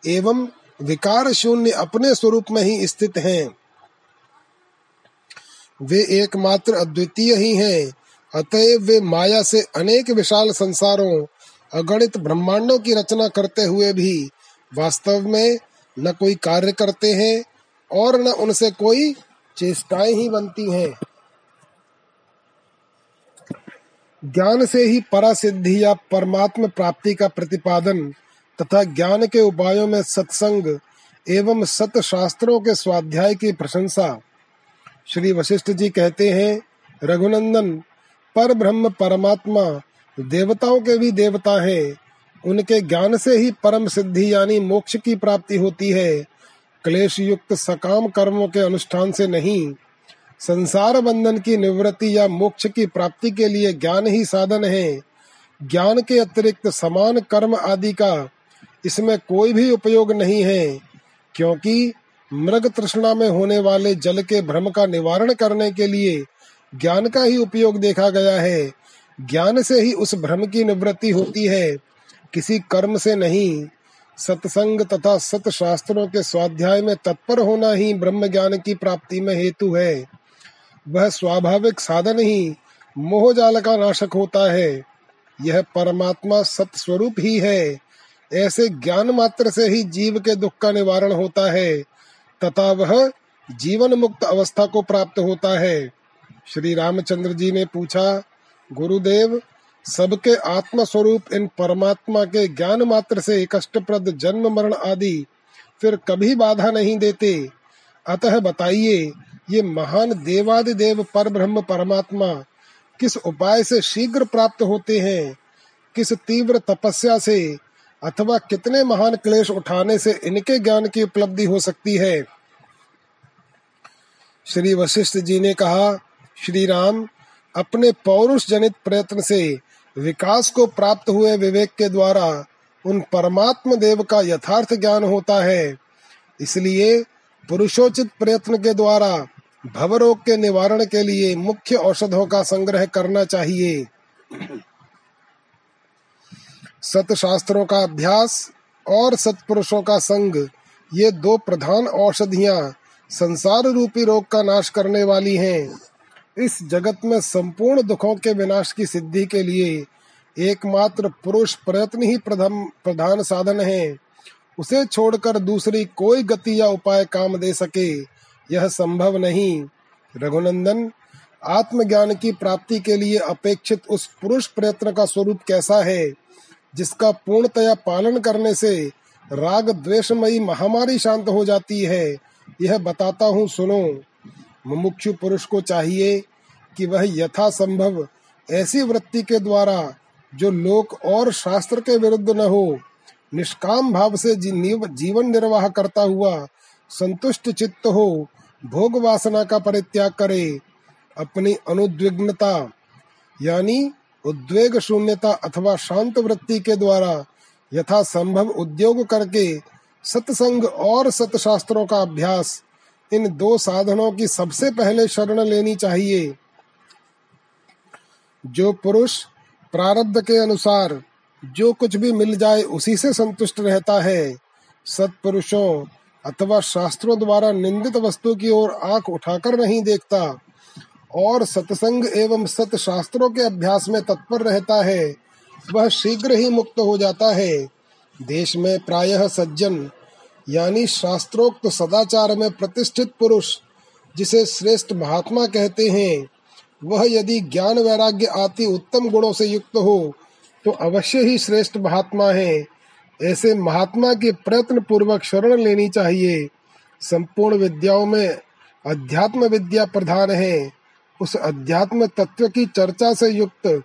Speaker 1: एवं विकार शून्य अपने स्वरूप में ही स्थित हैं। वे एकमात्र अद्वितीय ही हैं। अतएव वे माया से अनेक विशाल संसारों, अगणित ब्रह्मांडों की रचना करते हुए भी वास्तव में न कोई कार्य करते हैं और न उनसे कोई चेष्टाएँ ही बनती हैं। ज्ञान से ही परासिद्धि या परमात्म प्राप्ति का प्रतिपादन तथा ज्ञान के उपायों में सत्संग एवं सत शास्त्रों के स्वाध्याय की प्रशंसा। श्री वशिष्ठ जी कहते हैं, रघुनंदन पर ब्रह्म परमात्मा, देवताओं के भी देवता है। उनके ज्ञान से ही परम सिद्धि यानी मोक्ष की प्राप्ति होती है। क्लेश युक्त सकाम कर्मों के अनुष्ठान से नहीं। संसार बंधन की निवृत्ति या मोक्ष की प्राप्ति के लिए ज्ञान ही साधन है। ज्ञान के अतिरिक्त समान कर्म आदि का इसमें कोई भी उपयोग नहीं है, क्योंकि मृग तृष्णा में होने वाले जल के भ्रम का निवारण करने के लिए ज्ञान का ही उपयोग देखा गया है। ज्ञान से ही उस भ्रम की निवृत्ति होती है। किसी कर्म से नहीं, सत्संग तथा सत शास्त्रों के स्वाध्याय में तत्पर होना ही ब्रह्म ज्ञान की प्राप्ति में हेतु है। वह स्वाभाविक साधन ही मोह जाल का नाशक होता है। यह परमात्मा सत स्वरूप ही है। ऐसे ज्ञान मात्र से ही जीव के दुख का निवारण होता है। तथा वह जीवन मुक्त अवस्था को प्राप्त होता है। श्री रामचंद्र जी ने पूछा, गुरुदेव, सबके आत्म स्वरूप इन परमात्मा के ज्ञान मात्र से कष्टप्रद जन्म, मरण आदि फिर कभी बाधा नहीं देते। अतः बताइए, ये महान देवादिदेव पर ब्रह्म परमात्मा किस उपाय से शीघ्र प्राप्त होते हैं? किस तीव्र तपस्या से अथवा कितने महान क्लेश उठाने से इनके ज्ञान की उपलब्धि हो सकती है? श्री वशिष्ठ जी ने कहा श्री राम अपने पौरुष जनित प्रयत्न से विकास को प्राप्त हुए विवेक के द्वारा उन परमात्म देव का यथार्थ ज्ञान होता है। इसलिए पुरुषोचित प्रयत्न के द्वारा भवरोग के निवारण के लिए मुख्य औषधों का संग्रह करना चाहिए। सत शास्त्रों का अभ्यास और सत्पुरुषों का संग, ये दो प्रधान औषधियाँ संसार रूपी रोग का नाश करने वाली हैं। इस जगत में संपूर्ण दुखों के विनाश की सिद्धि के लिए एकमात्र पुरुष प्रयत्न ही प्रधान प्रधान साधन है। उसे छोड़कर दूसरी कोई गति या उपाय काम दे सके, यह संभव नहीं। रघुनंदन, आत्मज्ञान की प्राप्ति के लिए अपेक्षित उस पुरुष प्रयत्न का स्वरूप कैसा है? जिसका पूर्णतया पालन करने से राग द्वेषमयी महामारी शांत हो जाती है, यह बताता हूँ, सुनो। मुमुक्षु पुरुष को चाहिए कि वह यथा संभव ऐसी वृत्ति के द्वारा, जो लोक और शास्त्र के विरुद्ध न हो, निष्काम भाव से जीवन निर्वाह करता हुआ संतुष्ट चित्त हो, भोग वासना का परित्याग करे। अपनी अनुद्विग्नता, यानी उद्वेग शून्यता अथवा शांत वृत्ति के द्वारा यथा संभव उद्योग करके सत्संग और सतशास्त्रों का अभ्यास इन दो साधनों की सबसे पहले शरण लेनी चाहिए। जो पुरुष प्रारब्ध के अनुसार जो कुछ भी मिल जाए उसी से संतुष्ट रहता है। सत्पुरुषों अथवा शास्त्रों द्वारा निंदित वस्तु की ओर आँख उठाकर नहीं देखता। और सत्संग एवं सत शास्त्रों के अभ्यास में तत्पर रहता है, वह शीघ्र ही मुक्त हो जाता है। देश में प्रायः सज्जन, यानी शास्त्रोक्त सदाचार में प्रतिष्ठित पुरुष, जिसे श्रेष्ठ महात्मा कहते हैं, वह यदि ज्ञान वैराग्य आदि उत्तम गुणों से युक्त हो तो अवश्य ही श्रेष्ठ महात्मा है। ऐसे महात्मा के प्रयत्न पूर्वक शरण लेनी चाहिए। संपूर्ण विद्याओं में अध्यात्म विद्या प्रधान है। उस अध्यात्म तत्व की चर्चा से युक्त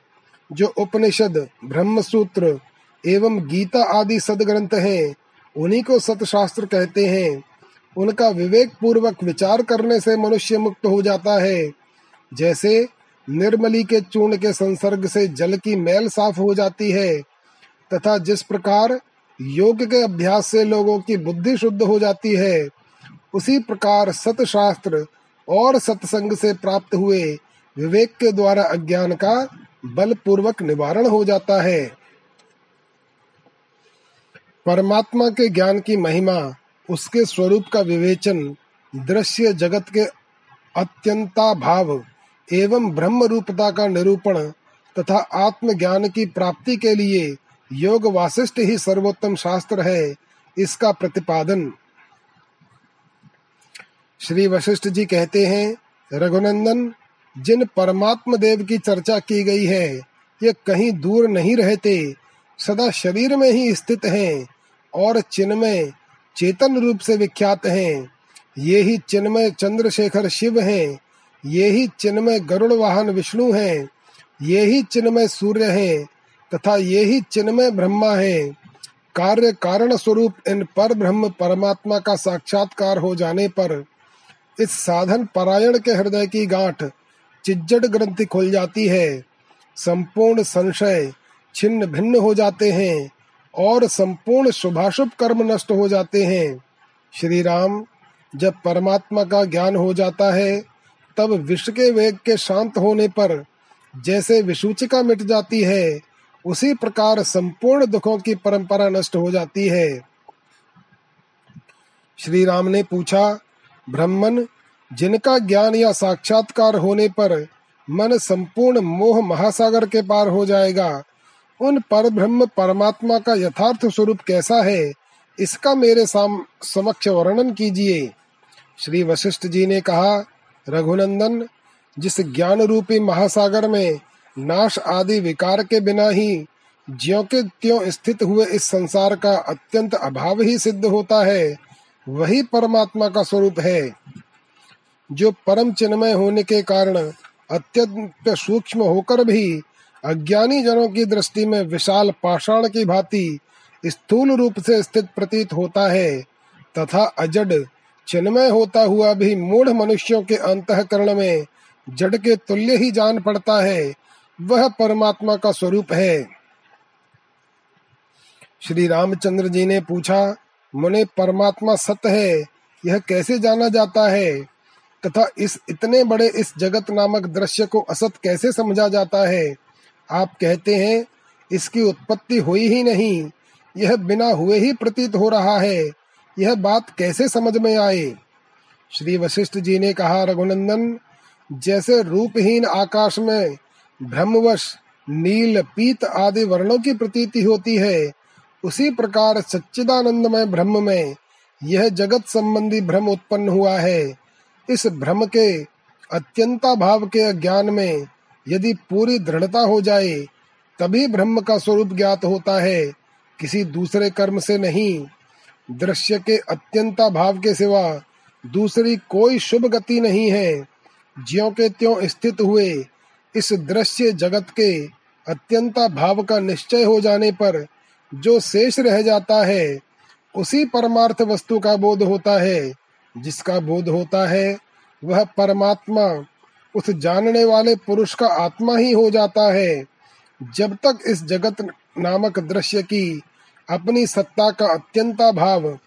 Speaker 1: जो उपनिषद ब्रह्म सूत्र एवं गीता आदि सदग्रंथ हैं, उन्हीं को सतशास्त्र कहते हैं। उनका विवेक पूर्वक विचार करने से मनुष्य मुक्त हो जाता है। जैसे निर्मली के चूर्ण के संसर्ग से जल की मैल साफ़ हो जाती है, तथा जिस प्रकार योग के अभ्यास से लोगों की बुद्धि शुद्ध हो जाती है, उसी प्रकार सत शास्त्र और सत्संग से प्राप्त हुए विवेक के द्वारा अज्ञान का बल पूर्वक निवारण हो जाता है। परमात्मा के ज्ञान की महिमा, उसके स्वरूप का विवेचन, दृश्य जगत के अत्यंता भाव एवं ब्रह्म रूपता का निरूपण तथा आत्म ज्ञान की प्राप्ति के लिए योग वासिष्ठ ही सर्वोत्तम शास्त्र है, इसका प्रतिपादन। श्री वशिष्ठ जी कहते हैं, रघुनंदन, जिन परमात्म देव की चर्चा की गई है, ये कहीं दूर नहीं रहते, सदा शरीर में ही स्थित हैं और चिन्मय, चेतन रूप से विख्यात हैं। ये ही चिन्मय चंद्रशेखर शिव हैं, ये ही चिन्मय गरुड़ वाहन विष्णु हैं, ये ही चिन्मय सूर्य हैं, तथा ये ही चिन्मय ब्रह्मा है। कार्य कारण स्वरूप इन पर ब्रह्म परमात्मा का साक्षात्कार हो जाने पर इस साधन परायण के हृदय की गांठ चिज्जड़ ग्रंथि खुल जाती है। संपूर्ण संशय छिन्न भिन्न हो जाते हैं और संपूर्ण शुभाशुभ कर्म नष्ट हो जाते हैं। श्री राम जब परमात्मा का ज्ञान हो जाता है, तब विश्व के वेग के शांत होने पर जैसे विसूचिका मिट जाती है, उसी प्रकार संपूर्ण दुखों की परंपरा नष्ट हो जाती है। श्री राम ने पूछा ब्रह्मन जिनका ज्ञान या साक्षात्कार होने पर मन संपूर्ण मोह महासागर के पार हो जाएगा, उन पर ब्रह्म परमात्मा का यथार्थ स्वरूप कैसा है, इसका मेरे साम, समक्ष वर्णन कीजिए। श्री वशिष्ठ जी ने कहा, रघुनंदन, जिस ज्ञान रूपी महासागर में नाश आदि विकार के बिना ही ज्यो के त्यों स्थित हुए इस संसार का अत्यंत अभाव ही सिद्ध होता है वही परमात्मा का स्वरूप है, जो परम चिन्मय होने के कारण अत्यंत सूक्ष्म होकर भी अज्ञानी जनों की दृष्टि में विशाल पाषाण की भांति स्थूल रूप से स्थित प्रतीत होता है, तथा अजड चिन्मय होता हुआ भी मूढ़ मनुष्यों के अंतकरण में जड़ के तुल्य ही जान पड़ता है, वह परमात्मा का स्वरूप है। श्री रामचंद्र जी ने पूछा मुने परमात्मा सत्य है, यह कैसे जाना जाता है? तथा इस इतने बड़े इस जगत नामक दृश्य को असत कैसे समझा जाता है? आप कहते हैं, इसकी उत्पत्ति हुई ही नहीं, यह बिना हुए ही प्रतीत हो रहा है, यह बात कैसे समझ में आए? श्री वशिष्ठ जी ने कहा, रघुनंदन, जैसे रूपहीन आकाश में ब्रह्मवश नील पीत आदि वर्णों की प्रतीति होती है उसी प्रकार सच्चिदानंदमय ब्रह्म में यह जगत संबंधी भ्रम उत्पन्न हुआ है। इस भ्रम के अत्यंता भाव के ज्ञान में यदि पूरी दृढ़ता हो जाए, तभी ब्रह्म का स्वरूप ज्ञात होता है। किसी दूसरे कर्म से नहीं, दृश्य के अत्यंता भाव के सिवा दूसरी कोई शुभ गति नहीं है। ज्यो के त्यों स्थित हुए इस दृश्य जगत के अत्यंता भाव का निश्चय हो जाने पर जो शेष रह जाता है, उसी परमार्थ वस्तु का बोध होता है। जिसका बोध होता है, वह परमात्मा, उस जानने वाले पुरुष का आत्मा ही हो जाता है। जब तक इस जगत नामक दृश्य की अपनी सत्ता का अत्यंता भाव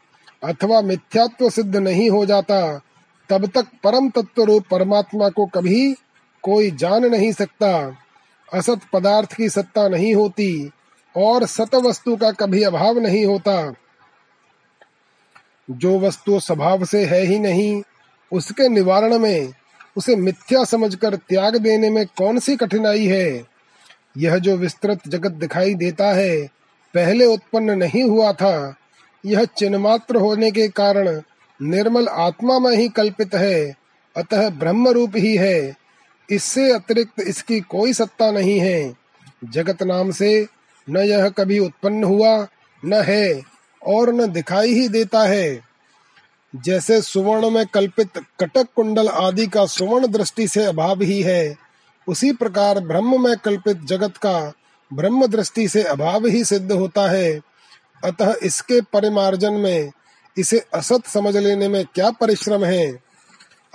Speaker 1: अथवा मिथ्यात्व सिद्ध नहीं हो जाता, तब तक परम तत्व रूप परमात्मा को कभी कोई जान नहीं सकता। असत पदार्थ की सत्ता नहीं होती और सत वस्तु का कभी अभाव नहीं होता। जो वस्तु स्वभाव से है ही नहीं, उसके निवारण में, उसे मिथ्या समझकर त्याग देने में कौन सी कठिनाई है? यह जो विस्तृत जगत दिखाई देता है, पहले उत्पन्न नहीं हुआ था। यह चिन्मात्र होने के कारण निर्मल आत्मा में ही कल्पित है, अतः ब्रह्म रूप ही है। इससे अतिरिक्त इसकी कोई सत्ता नहीं है। जगत नाम से न यह कभी उत्पन्न हुआ, न है, और न दिखाई ही देता है। जैसे सुवर्ण में कल्पित कटक कुंडल आदि का सुवर्ण दृष्टि से अभाव ही है, उसी प्रकार ब्रह्म में कल्पित जगत का ब्रह्म दृष्टि से अभाव ही सिद्ध होता है। अतः इसके परिमार्जन में इसे असत समझ लेने में क्या परिश्रम है?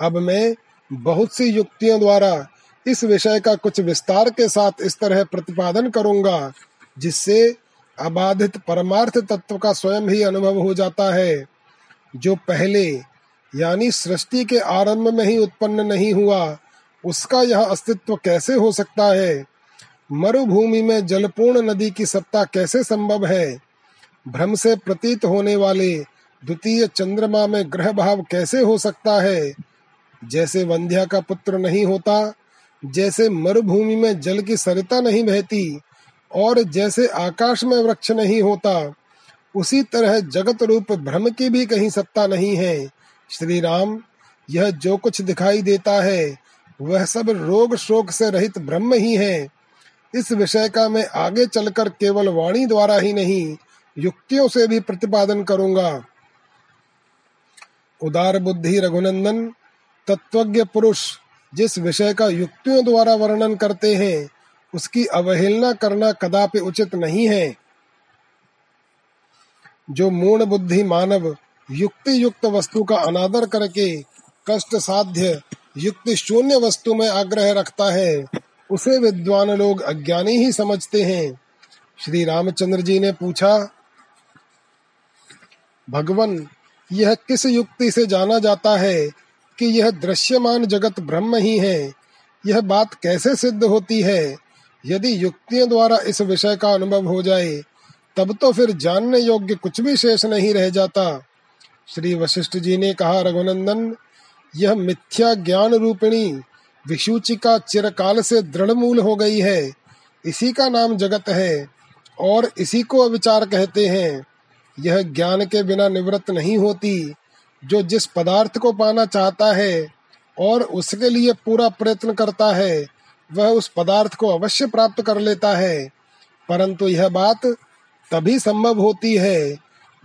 Speaker 1: अब मैं बहुत सी युक्तियों द्वारा इस विषय का कुछ विस्तार के साथ इस तरह प्रतिपादन करूँगा। जिससे अबाधित परमार्थ तत्व का स्वयं ही अनुभव हो जाता है, जो पहले, यानी सृष्टि के आरंभ में ही उत्पन्न नहीं हुआ, उसका यह अस्तित्व कैसे हो सकता है? मरुभूमि में जलपूर्ण नदी की सत्ता कैसे संभव है? भ्रम से प्रतीत होने वाले द्वितीय चंद्रमा में ग्रह भाव कैसे हो सकता है? जैसे वंध्या का पुत्र नहीं होता, जैसे मरुभूमि में जल की सरिता नहीं बहती और जैसे आकाश में वृक्ष नहीं होता, उसी तरह जगत रूप भ्रम की भी कहीं सत्ता नहीं है। श्री राम यह जो कुछ दिखाई देता है, वह सब रोग शोक से रहित ब्रह्म ही है। इस विषय का मैं आगे चलकर केवल वाणी द्वारा ही नहीं, युक्तियों से भी प्रतिपादन करूँगा। उदार बुद्धि रघुनंदन, तत्वज्ञ पुरुष, जिस विषय का युक्तियों द्वारा वर्णन करते हैं उसकी अवहेलना करना कदापि उचित नहीं है। जो मूर्ण बुद्धि मानव युक्ति युक्त वस्तु का अनादर करके कष्ट साध्य युक्ति शून्य वस्तु में आग्रह रखता है, उसे विद्वान लोग अज्ञानी ही समझते हैं। श्री रामचंद्र जी ने पूछा, भगवान, यह किस युक्ति से जाना जाता है कि यह दृश्यमान जगत ब्रह्म ही है? यह बात कैसे सिद्ध होती है? यदि युक्तियों द्वारा इस विषय का अनुभव हो जाए, तब तो फिर जानने योग्य कुछ भी शेष नहीं रह जाता। श्री वशिष्ठ जी ने कहा, रघुनंदन, यह मिथ्या ज्ञान रूपिणी विशुचिका चिरकाल से दृढ़ मूल हो गई है। इसी का नाम जगत है, और इसी को विचार कहते हैं। यह ज्ञान के बिना निवृत्त नहीं होती, जो जिस पदार्थ को पाना चाहता है, और उसके लिए पूरा प्रयत्न करता है वह उस पदार्थ को अवश्य प्राप्त कर लेता है। परंतु यह बात तभी संभव होती है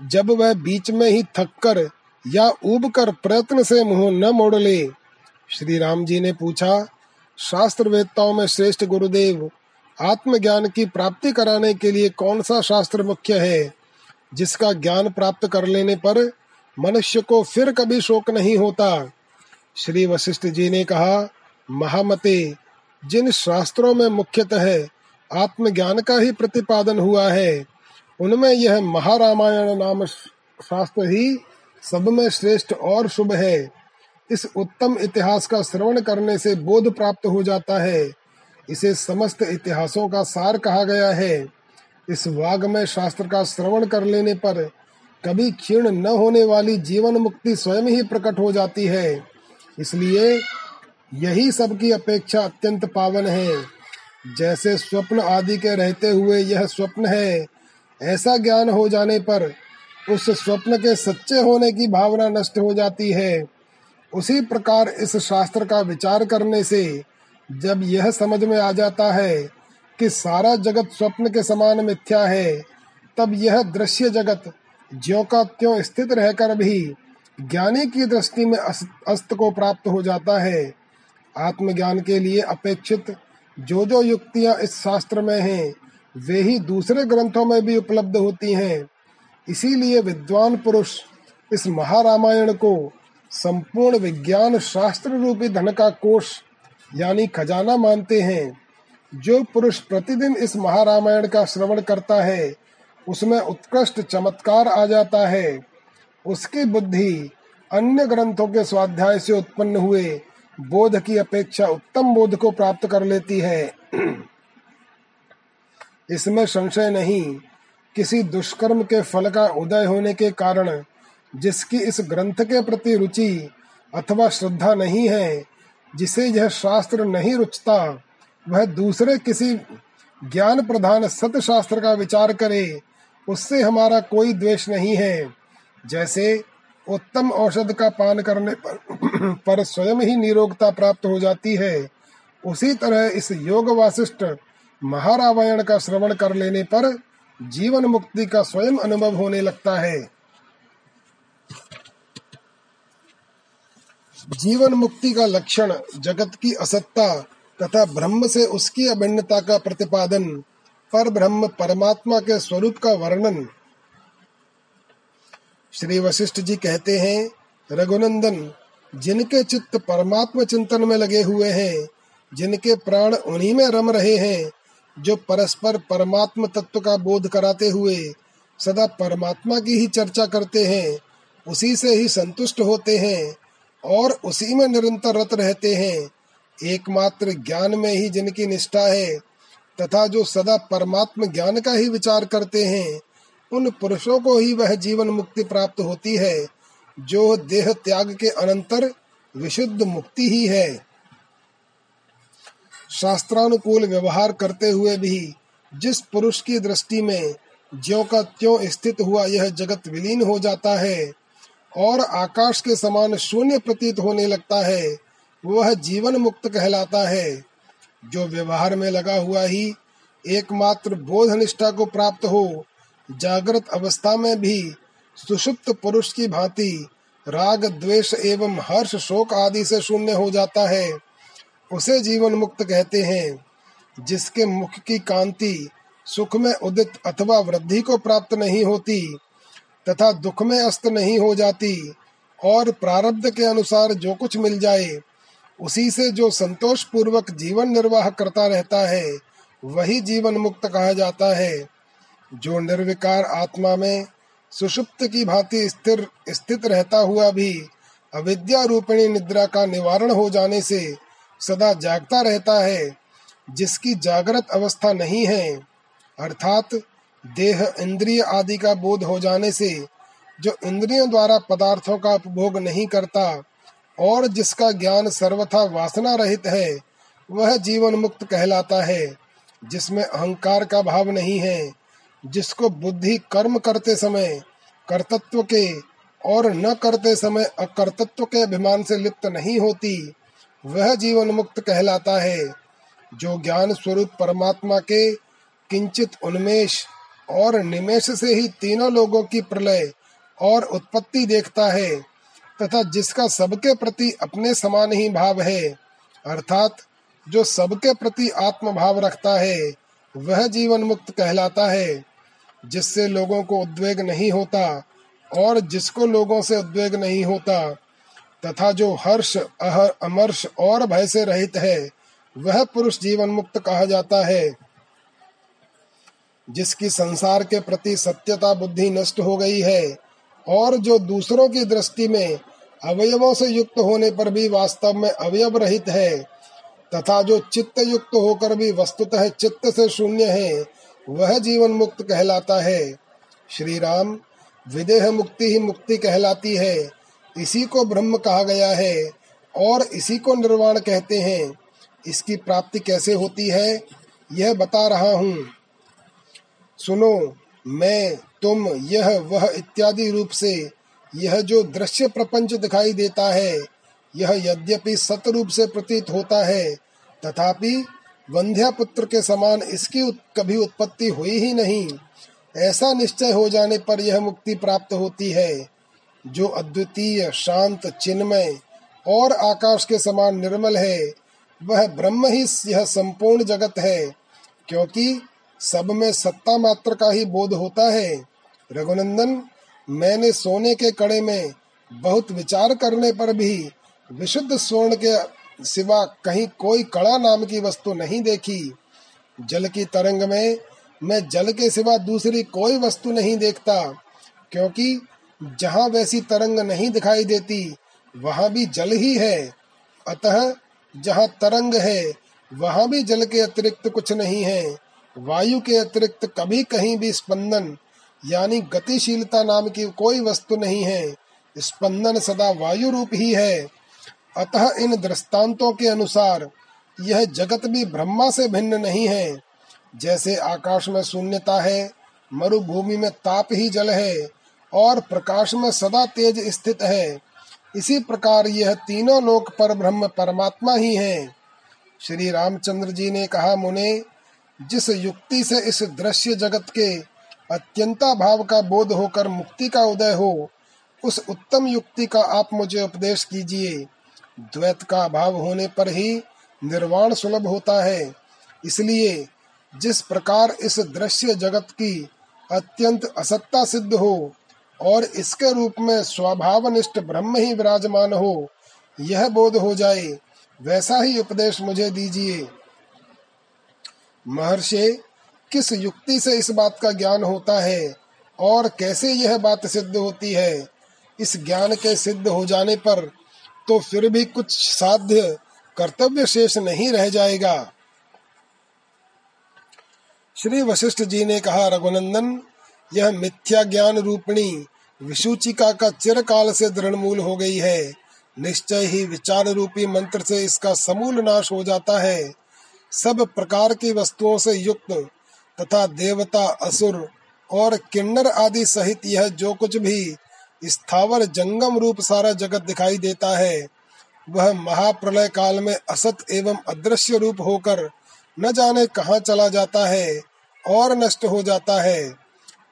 Speaker 1: जब वह बीच में ही थक कर या उब कर प्रयत्न से मुँह न मोड़ ले। श्री राम जी ने पूछा शास्त्र वेदताओं में श्रेष्ठ गुरुदेव, आत्मज्ञान की प्राप्ति कराने के लिए कौन सा शास्त्र मुख्य है, जिसका ज्ञान प्राप्त कर लेने पर मनुष्य को फिर कभी शोक नहीं होता? श्री वशिष्ठ जी ने कहा, महामते जिन शास्त्रों में मुख्यतः आत्मज्ञान का ही प्रतिपादन हुआ है, उनमें यह महारामायण नाम शास्त्र ही सब में श्रेष्ठ और शुभ है। इस उत्तम इतिहास का श्रवण करने से बोध प्राप्त हो जाता है। इसे समस्त इतिहासों का सार कहा गया है। इस वाग में शास्त्र का श्रवण कर लेने पर कभी क्षीण न होने वाली जीवन मुक्ति स्वयं ही प्रकट हो जाती है। इसलिए यही सबकी अपेक्षा अत्यंत पावन है। जैसे स्वप्न आदि के रहते हुए यह स्वप्न है, ऐसा ज्ञान हो जाने पर उस स्वप्न के सच्चे होने की भावना नष्ट हो जाती है। उसी प्रकार इस शास्त्र का विचार करने से जब यह समझ में आ जाता है कि सारा जगत स्वप्न के समान मिथ्या है, तब यह दृश्य जगत, ज्यो का त्यों स्थित रहकर भी ज्ञानी की दृष्टि में अस्त को प्राप्त हो जाता है। आत्मज्ञान के लिए अपेक्षित जो जो युक्तियाँ इस शास्त्र में हैं, वे ही दूसरे ग्रंथों में भी उपलब्ध होती हैं। इसीलिए विद्वान पुरुष इस महारामायण को संपूर्ण विज्ञान शास्त्र रूपी धन का कोष, यानी खजाना मानते हैं। जो पुरुष प्रतिदिन इस महारामायण का श्रवण करता है, उसमें उत्कृष्ट चमत्कार आ जाता है। उसकी बुद्धि अन्य ग्रंथों के स्वाध्याय से उत्पन्न हुए बोध की अपेक्षा उत्तम बोध को प्राप्त कर लेती है। इसमें संशय नहीं, किसी दुष्कर्म के फल का उदय होने के कारण जिसकी इस ग्रंथ के प्रति रुचि अथवा श्रद्धा नहीं है, जिसे यह शास्त्र नहीं रुचता, वह दूसरे किसी ज्ञान प्रधान सत शास्त्र का विचार करे, उससे हमारा कोई द्वेष नहीं है। जैसे उत्तम औषध का पान करने पर, पर स्वयं ही निरोगता प्राप्त हो जाती है। उसी तरह इस योग वासिष्ठ महारामायण का श्रवण कर लेने पर जीवन मुक्ति का स्वयं अनुभव होने लगता है। जीवन मुक्ति का लक्षण जगत की असत्ता तथा ब्रह्म से उसकी अभिन्नता का प्रतिपादन पर ब्रह्म परमात्मा के स्वरूप का वर्णन श्री वशिष्ठ जी कहते हैं, रघुनंदन, जिनके चित्त परमात्मा चिंतन में लगे हुए हैं, जिनके प्राण उन्हीं में रम रहे हैं, जो परस्पर परमात्म तत्व का बोध कराते हुए सदा परमात्मा की ही चर्चा करते हैं, उसी से ही संतुष्ट होते हैं और उसी में निरंतर रत रहते हैं। एकमात्र ज्ञान में ही जिनकी निष्ठा है, तथा जो सदा परमात्म ज्ञान का ही विचार करते हैं उन पुरुषों को ही वह जीवन मुक्ति प्राप्त होती है, जो देह त्याग के अनंतर विशुद्ध मुक्ति ही है। शास्त्रानुकूल व्यवहार करते हुए भी जिस पुरुष की दृष्टि में ज्यो का त्यों स्थित हुआ यह जगत विलीन हो जाता है और आकाश के समान शून्य प्रतीत होने लगता है, वह जीवन मुक्त कहलाता है। जो व्यवहार में लगा हुआ ही एकमात्र बोध निष्ठा को प्राप्त हो जागृत अवस्था में भी सुषुप्त पुरुष की भांति राग, द्वेष एवं हर्ष, शोक आदि से शून्य हो जाता है। उसे जीवन मुक्त कहते हैं, जिसके मुख की कांति सुख में उदित अथवा वृद्धि को प्राप्त नहीं होती तथा दुख में अस्त नहीं हो जाती और प्रारब्ध के अनुसार जो कुछ मिल जाए, उसी से जो संतोष पूर्वक जीवन निर्वाह करता रहता है, वही जीवन मुक्त कहा जाता है। जो निर्विकार आत्मा में सुषुप्त की भांति स्थिर, स्थित रहता हुआ भी अविद्या रूपिणी निद्रा का निवारण हो जाने से सदा जागता रहता है, जिसकी जागृत अवस्था नहीं है। अर्थात देह इंद्रिय आदि का बोध हो जाने से जो इंद्रियों द्वारा पदार्थों का उपभोग नहीं करता और जिसका ज्ञान सर्वथा वासना रहित है, वह जीवन मुक्त कहलाता है, जिसमें अहंकार का भाव नहीं है। जिसको बुद्धि कर्म करते समय, कर्तत्व के और न करते समय अकर्तत्व के अभिमान से लिप्त नहीं होती, वह जीवन मुक्त कहलाता है। जो ज्ञान स्वरूप परमात्मा के किंचित उन्मेष और निमेश से ही तीनों लोगों की प्रलय और उत्पत्ति देखता है, तथा जिसका सबके प्रति अपने समान ही भाव है, अर्थात जो सबके प्रति आत्म भाव रखता है, वह जीवन मुक्त कहलाता है। जिससे लोगों को उद्वेग नहीं होता और जिसको लोगों से उद्वेग नहीं होता, तथा जो हर्ष, अहर, अमर्ष और भय से रहित है, वह पुरुष जीवन मुक्त कहा जाता है, जिसकी संसार के प्रति सत्यता बुद्धि नष्ट हो गई है और जो दूसरों की दृष्टि में अवयवों से युक्त होने पर भी वास्तव में अवयव रहित है, तथा जो चित्त युक्त होकर भी वस्तुतः चित्त से शून्य है वह जीवन मुक्त कहलाता है। श्री राम विदेह मुक्ति ही मुक्ति कहलाती है। इसी को ब्रह्म कहा गया है और इसी को निर्वाण कहते हैं। इसकी प्राप्ति कैसे होती है, यह बता रहा हूँ। सुनो, मैं, तुम, यह, वह इत्यादि रूप से, यह जो दृश्य प्रपंच दिखाई देता है, यह यद्यपि सत रूप से प्रतीत होता है, तथापि वंध्या पुत्र के समान इसकी उत, कभी उत्पत्ति हुई ही नहीं। ऐसा निश्चय हो जाने पर यह मुक्ति प्राप्त होती है जो अद्वितीय शांत चिन्मय और आकाश के समान निर्मल है। वह ब्रह्म ही यह संपूर्ण जगत है क्योंकि सब में सत्ता मात्र का ही बोध होता है। रघुनंदन मैंने सोने के कड़े में बहुत विचार करने पर भी विशुद्ध स्वर्ण के सिवा कहीं कोई कड़ा नाम की वस्तु नहीं देखी। जल की तरंग में मैं जल के सिवा दूसरी कोई वस्तु नहीं देखता, क्योंकि जहाँ वैसी तरंग नहीं दिखाई देती, वहाँ भी जल ही है। अतः जहाँ तरंग है, वहाँ भी जल के अतिरिक्त कुछ नहीं है। वायु के अतिरिक्त कभी कहीं भी स्पंदन, यानी गतिशीलता नाम की कोई वस्तु नहीं है। स्पंदन सदा वायु रूप ही है। अतः इन दृष्टांतों के अनुसार, यह जगत भी ब्रह्मा से भिन्न नहीं है। जैसे आकाश में शून्यता है, मरुभूमि में ताप ही जल है, और प्रकाश में सदा तेज स्थित है। इसी प्रकार यह तीनों लोक पर ब्रह्म परमात्मा ही है। श्री रामचंद्र जी ने कहा, मुने, जिस युक्ति से इस दृश्य जगत के अत्यंता भाव का बोध होकर मुक्ति का उदय हो, उस उत्तम युक्ति का आप मुझे उपदेश कीजिए। द्वैत का अभाव होने पर ही निर्वाण सुलभ होता है। इसलिए जिस प्रकार इस दृश्य जगत की अत्यंत असत्ता सिद्ध हो और इसके रूप में स्वभावनिष्ठ ब्रह्म ही विराजमान हो, यह बोध हो जाए, वैसा ही उपदेश मुझे दीजिए। महर्षि, किस युक्ति से इस बात का ज्ञान होता है और कैसे यह बात सिद्ध होती है? इस ज्ञान के सिद्ध हो जाने पर तो फिर भी कुछ साध्य कर्तव्य शेष नहीं रह जाएगा। श्री वशिष्ठ जी ने कहा, रघुनंदन, यह मिथ्या ज्ञान रूपणी विसूचिका का चिरकाल से दृढ़ मूल हो गई है। निश्चय ही विचार रूपी मंत्र से इसका समूल नाश हो जाता है। सब प्रकार की वस्तुओं से युक्त तथा देवता, असुर और किन्नर आदि सहित यह जो कुछ भी स्थावर जंगम रूप सारा जगत दिखाई देता है। वह महाप्रलय काल में असत एवं अदृश्य रूप होकर न जाने कहाँ चला जाता है और नष्ट हो जाता है।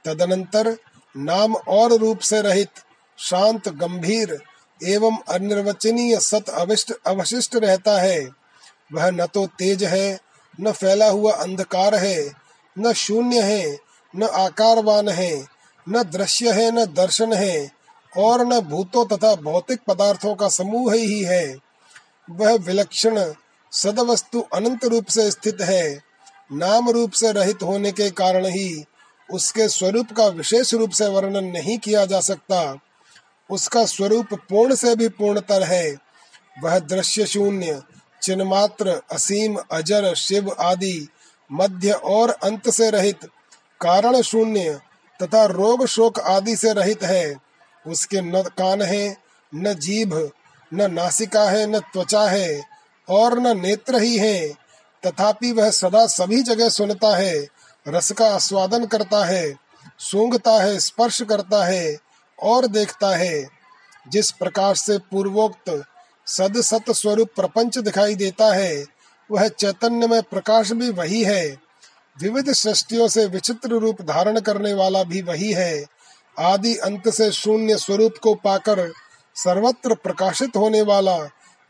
Speaker 1: तदनंतर नाम और रूप से रहित शांत, गंभीर एवं अनिर्वचनीय सत अविष्ट, अवशिष्ट रहता है। वह न तो तेज है, न फैला हुआ अंधकार है, न शून्य है, न आकारवान है। न दृश्य है, न दर्शन है, और न भूतों तथा भौतिक पदार्थों का समूह ही है वह विलक्षण सदवस्तु अनंत रूप से स्थित है। नाम रूप से रहित होने के कारण ही उसके स्वरूप का विशेष रूप से वर्णन नहीं किया जा सकता। उसका स्वरूप पूर्ण से भी पूर्णतर है। वह दृश्य शून्य, चिन्मात्र, असीम, अजर, शिव आदि मध्य और अंत से रहित कारण शून्य तथा रोग शोक आदि से रहित है। उसके न कान है, न जीभ, न नासिका है, न त्वचा है, और न नेत्र ही है। तथापि वह सदा सभी जगह सुनता है, रस का आस्वादन करता है, सूंघता है, स्पर्श करता है, और देखता है। जिस प्रकार से पूर्वोक्त सद सत स्वरूप प्रपंच दिखाई देता है, वह चैतन्य में प्रकाश भी वही है। विविध सृष्टियों से विचित्र रूप धारण करने वाला भी वही है। आदि अंत से शून्य स्वरूप को पाकर सर्वत्र प्रकाशित होने वाला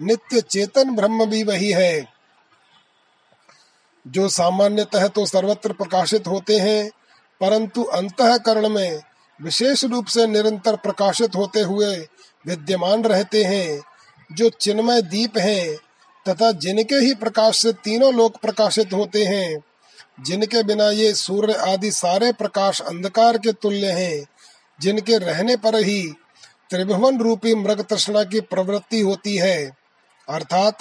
Speaker 1: नित्य चेतन ब्रह्म भी वही है। जो सामान्यतः तो सर्वत्र प्रकाशित होते हैं, परंतु अंतकरण में विशेष रूप से निरंतर प्रकाशित होते हुए विद्यमान रहते हैं, जो चिन्मय दीप हैं, तथा जिनके ही प्रकाश से तीनों लोक प्रकाशित होते हैं जिनके बिना ये सूर्य आदि सारे प्रकाश अंधकार के तुल्य हैं, जिनके रहने पर ही त्रिभुवन रूपी मृग तृष्णा की प्रवृत्ति होती है, अर्थात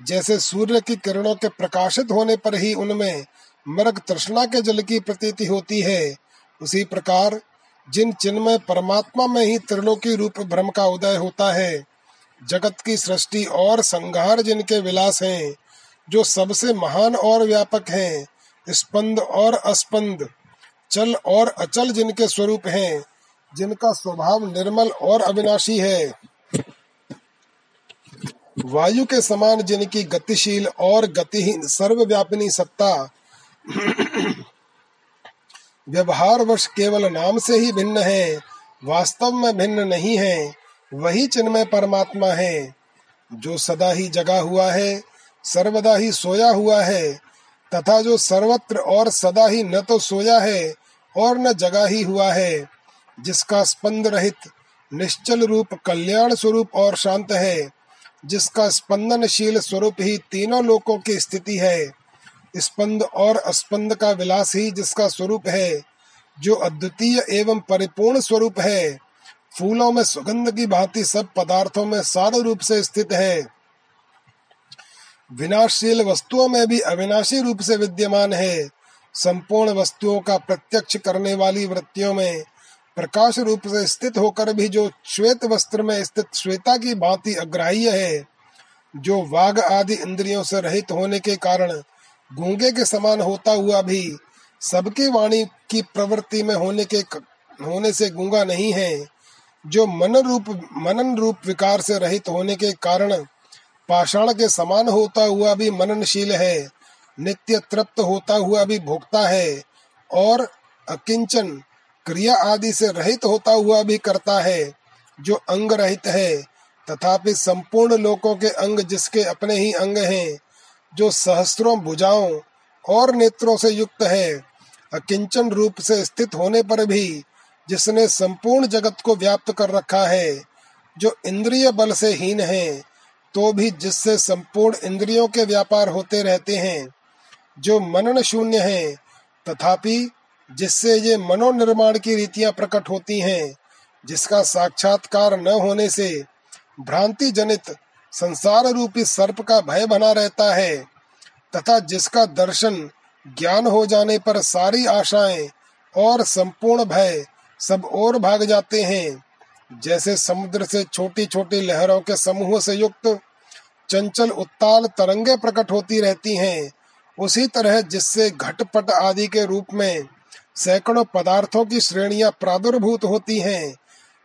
Speaker 1: जैसे सूर्य की किरणों के प्रकाशित होने पर ही उनमें मृग तृष्णा के जल की प्रतीति होती है, उसी प्रकार जिन चिन्मय परमात्मा में ही त्रिलोकी रूप भ्रम का उदय होता है, जगत की सृष्टि और संघार जिनके विलास हैं, जो सबसे महान और व्यापक हैं स्पंद और अस्पंद, चल और अचल जिनके स्वरूप हैं, जिनका स्वभाव निर्मल और अविनाशी है। वायु के समान जिनकी गतिशील और गतिहीन सर्वव्यापिनी सत्ता, व्यवहार वर्ष केवल नाम से ही भिन्न है, वास्तव में भिन्न नहीं है, वही चिन्मय परमात्मा है। जो सदा ही जगा हुआ है, सर्वदा ही सोया हुआ है तथा जो सर्वत्र और सदा ही न तो सोया है और न जगा ही हुआ है, जिसका स्पंद रहित निश्चल रूप कल्याण स्वरूप और शांत है, जिसका स्पंदनशील स्वरूप ही तीनों लोकों की स्थिति है, स्पंद और अस्पंद का विलास ही जिसका स्वरूप है, जो अद्वितीय एवं परिपूर्ण स्वरूप है, फूलों में सुगंध की भांति सब पदार्थों में सार रूप से स्थित है। विनाशशील वस्तुओं में भी अविनाशी रूप से विद्यमान है। संपूर्ण वस्तुओं का प्रत्यक्ष करने वाली वृत्तियों में प्रकाश रूप से स्थित होकर भी जो श्वेत वस्त्र में स्थित श्वेता की भांति अग्राह्य है, जो वाघ आदि इंद्रियों से रहित होने के कारण गूँगे के समान होता हुआ भी सबकी वाणी की प्रवृत्ति में होने के होने से गूँगा नहीं है, जो मन रूप, मनन रूप विकार से रहित होने के कारण पाषाण के समान होता हुआ भी मननशील है, नित्य तृप्त होता हुआ भी भोगता है, और अकिंचन क्रिया आदि से रहित होता हुआ भी करता है, जो अंग रहित है, तथापि संपूर्ण लोकों के अंग जिसके अपने ही अंग हैं, जो सहस्त्रों भुजाओं और नेत्रों से युक्त है, अकिंचन रूप से स्थित होने पर भी जिसने संपूर्ण जगत को व्याप्त कर रखा है, जो इंद्रिय बल से हीन है तो भी जिससे संपूर्ण इंद्रियों के व्यापार होते रहते हैं, जो मनन शून्य है, तथापि जिससे ये मनोनिर्माण की रीतियाँ प्रकट होती हैं, जिसका साक्षात्कार न होने से भ्रांति जनित संसार रूपी सर्प का भय बना रहता है, तथा जिसका दर्शन ज्ञान हो जाने पर सारी आशाएँ और संपूर्ण भय सब और भाग जाते हैं। जैसे समुद्र से छोटी छोटी लहरों के समूह से युक्त चंचल उत्ताल तरंगे प्रकट होती रहती हैं, उसी तरह जिससे घटपट आदि के रूप में सैकड़ों पदार्थों की श्रेणियाँ प्रादुर्भूत होती हैं,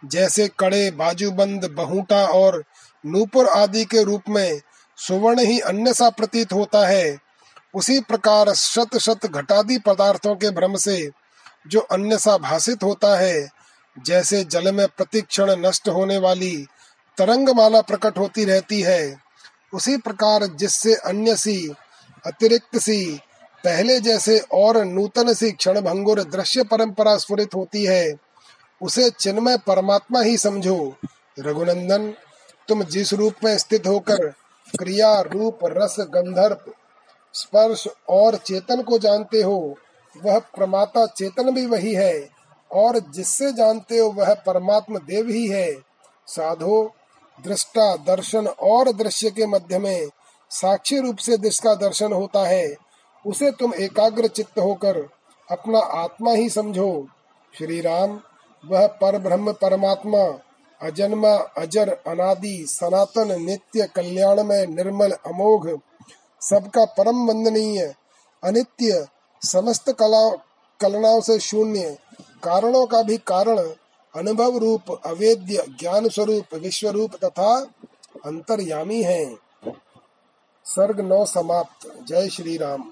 Speaker 1: जैसे कड़े बाजूबंद बहुटा और नूपुर आदि के रूप में सुवर्ण ही अन्य सा प्रतीत होता है। उसी प्रकार शत शत घटादि पदार्थों के भ्रम से जो अन्य सा भाषित होता है जैसे जल में प्रतिक्षण नष्ट होने वाली तरंग माला प्रकट होती रहती है, उसी प्रकार जिससे अन्य सी, अतिरिक्त सी, पहले जैसे और नूतन सी क्षण भंगुर दृश्य परंपरा स्फुरित होती है, उसे चिन्मय परमात्मा ही समझो। रघुनंदन, तुम जिस रूप में स्थित होकर क्रिया रूप, रस गंधर्व स्पर्श और चेतन को जानते हो, वह प्रमाता चेतन भी वही है। और जिससे जानते हो वह परमात्मा देव ही है, साधो, दृष्टा, दर्शन और दृश्य के मध्य में साक्षी रूप से जिसका दर्शन होता है, उसे तुम एकाग्र चित्त होकर अपना आत्मा ही समझो। श्री राम वह पर ब्रह्म परमात्मा, अजन्मा, अजर, अनादि, सनातन, नित्य कल्याण में निर्मल, अमोघ, सबका परम वंदनीय, अनित्य, समस्त कला कलनाओं से शून्य कारणों का भी कारण अनुभव रूप, अवेद्य ज्ञान स्वरूप विश्व रूप तथा अंतर्यामी है। सर्ग नौ समाप्त। जय श्री राम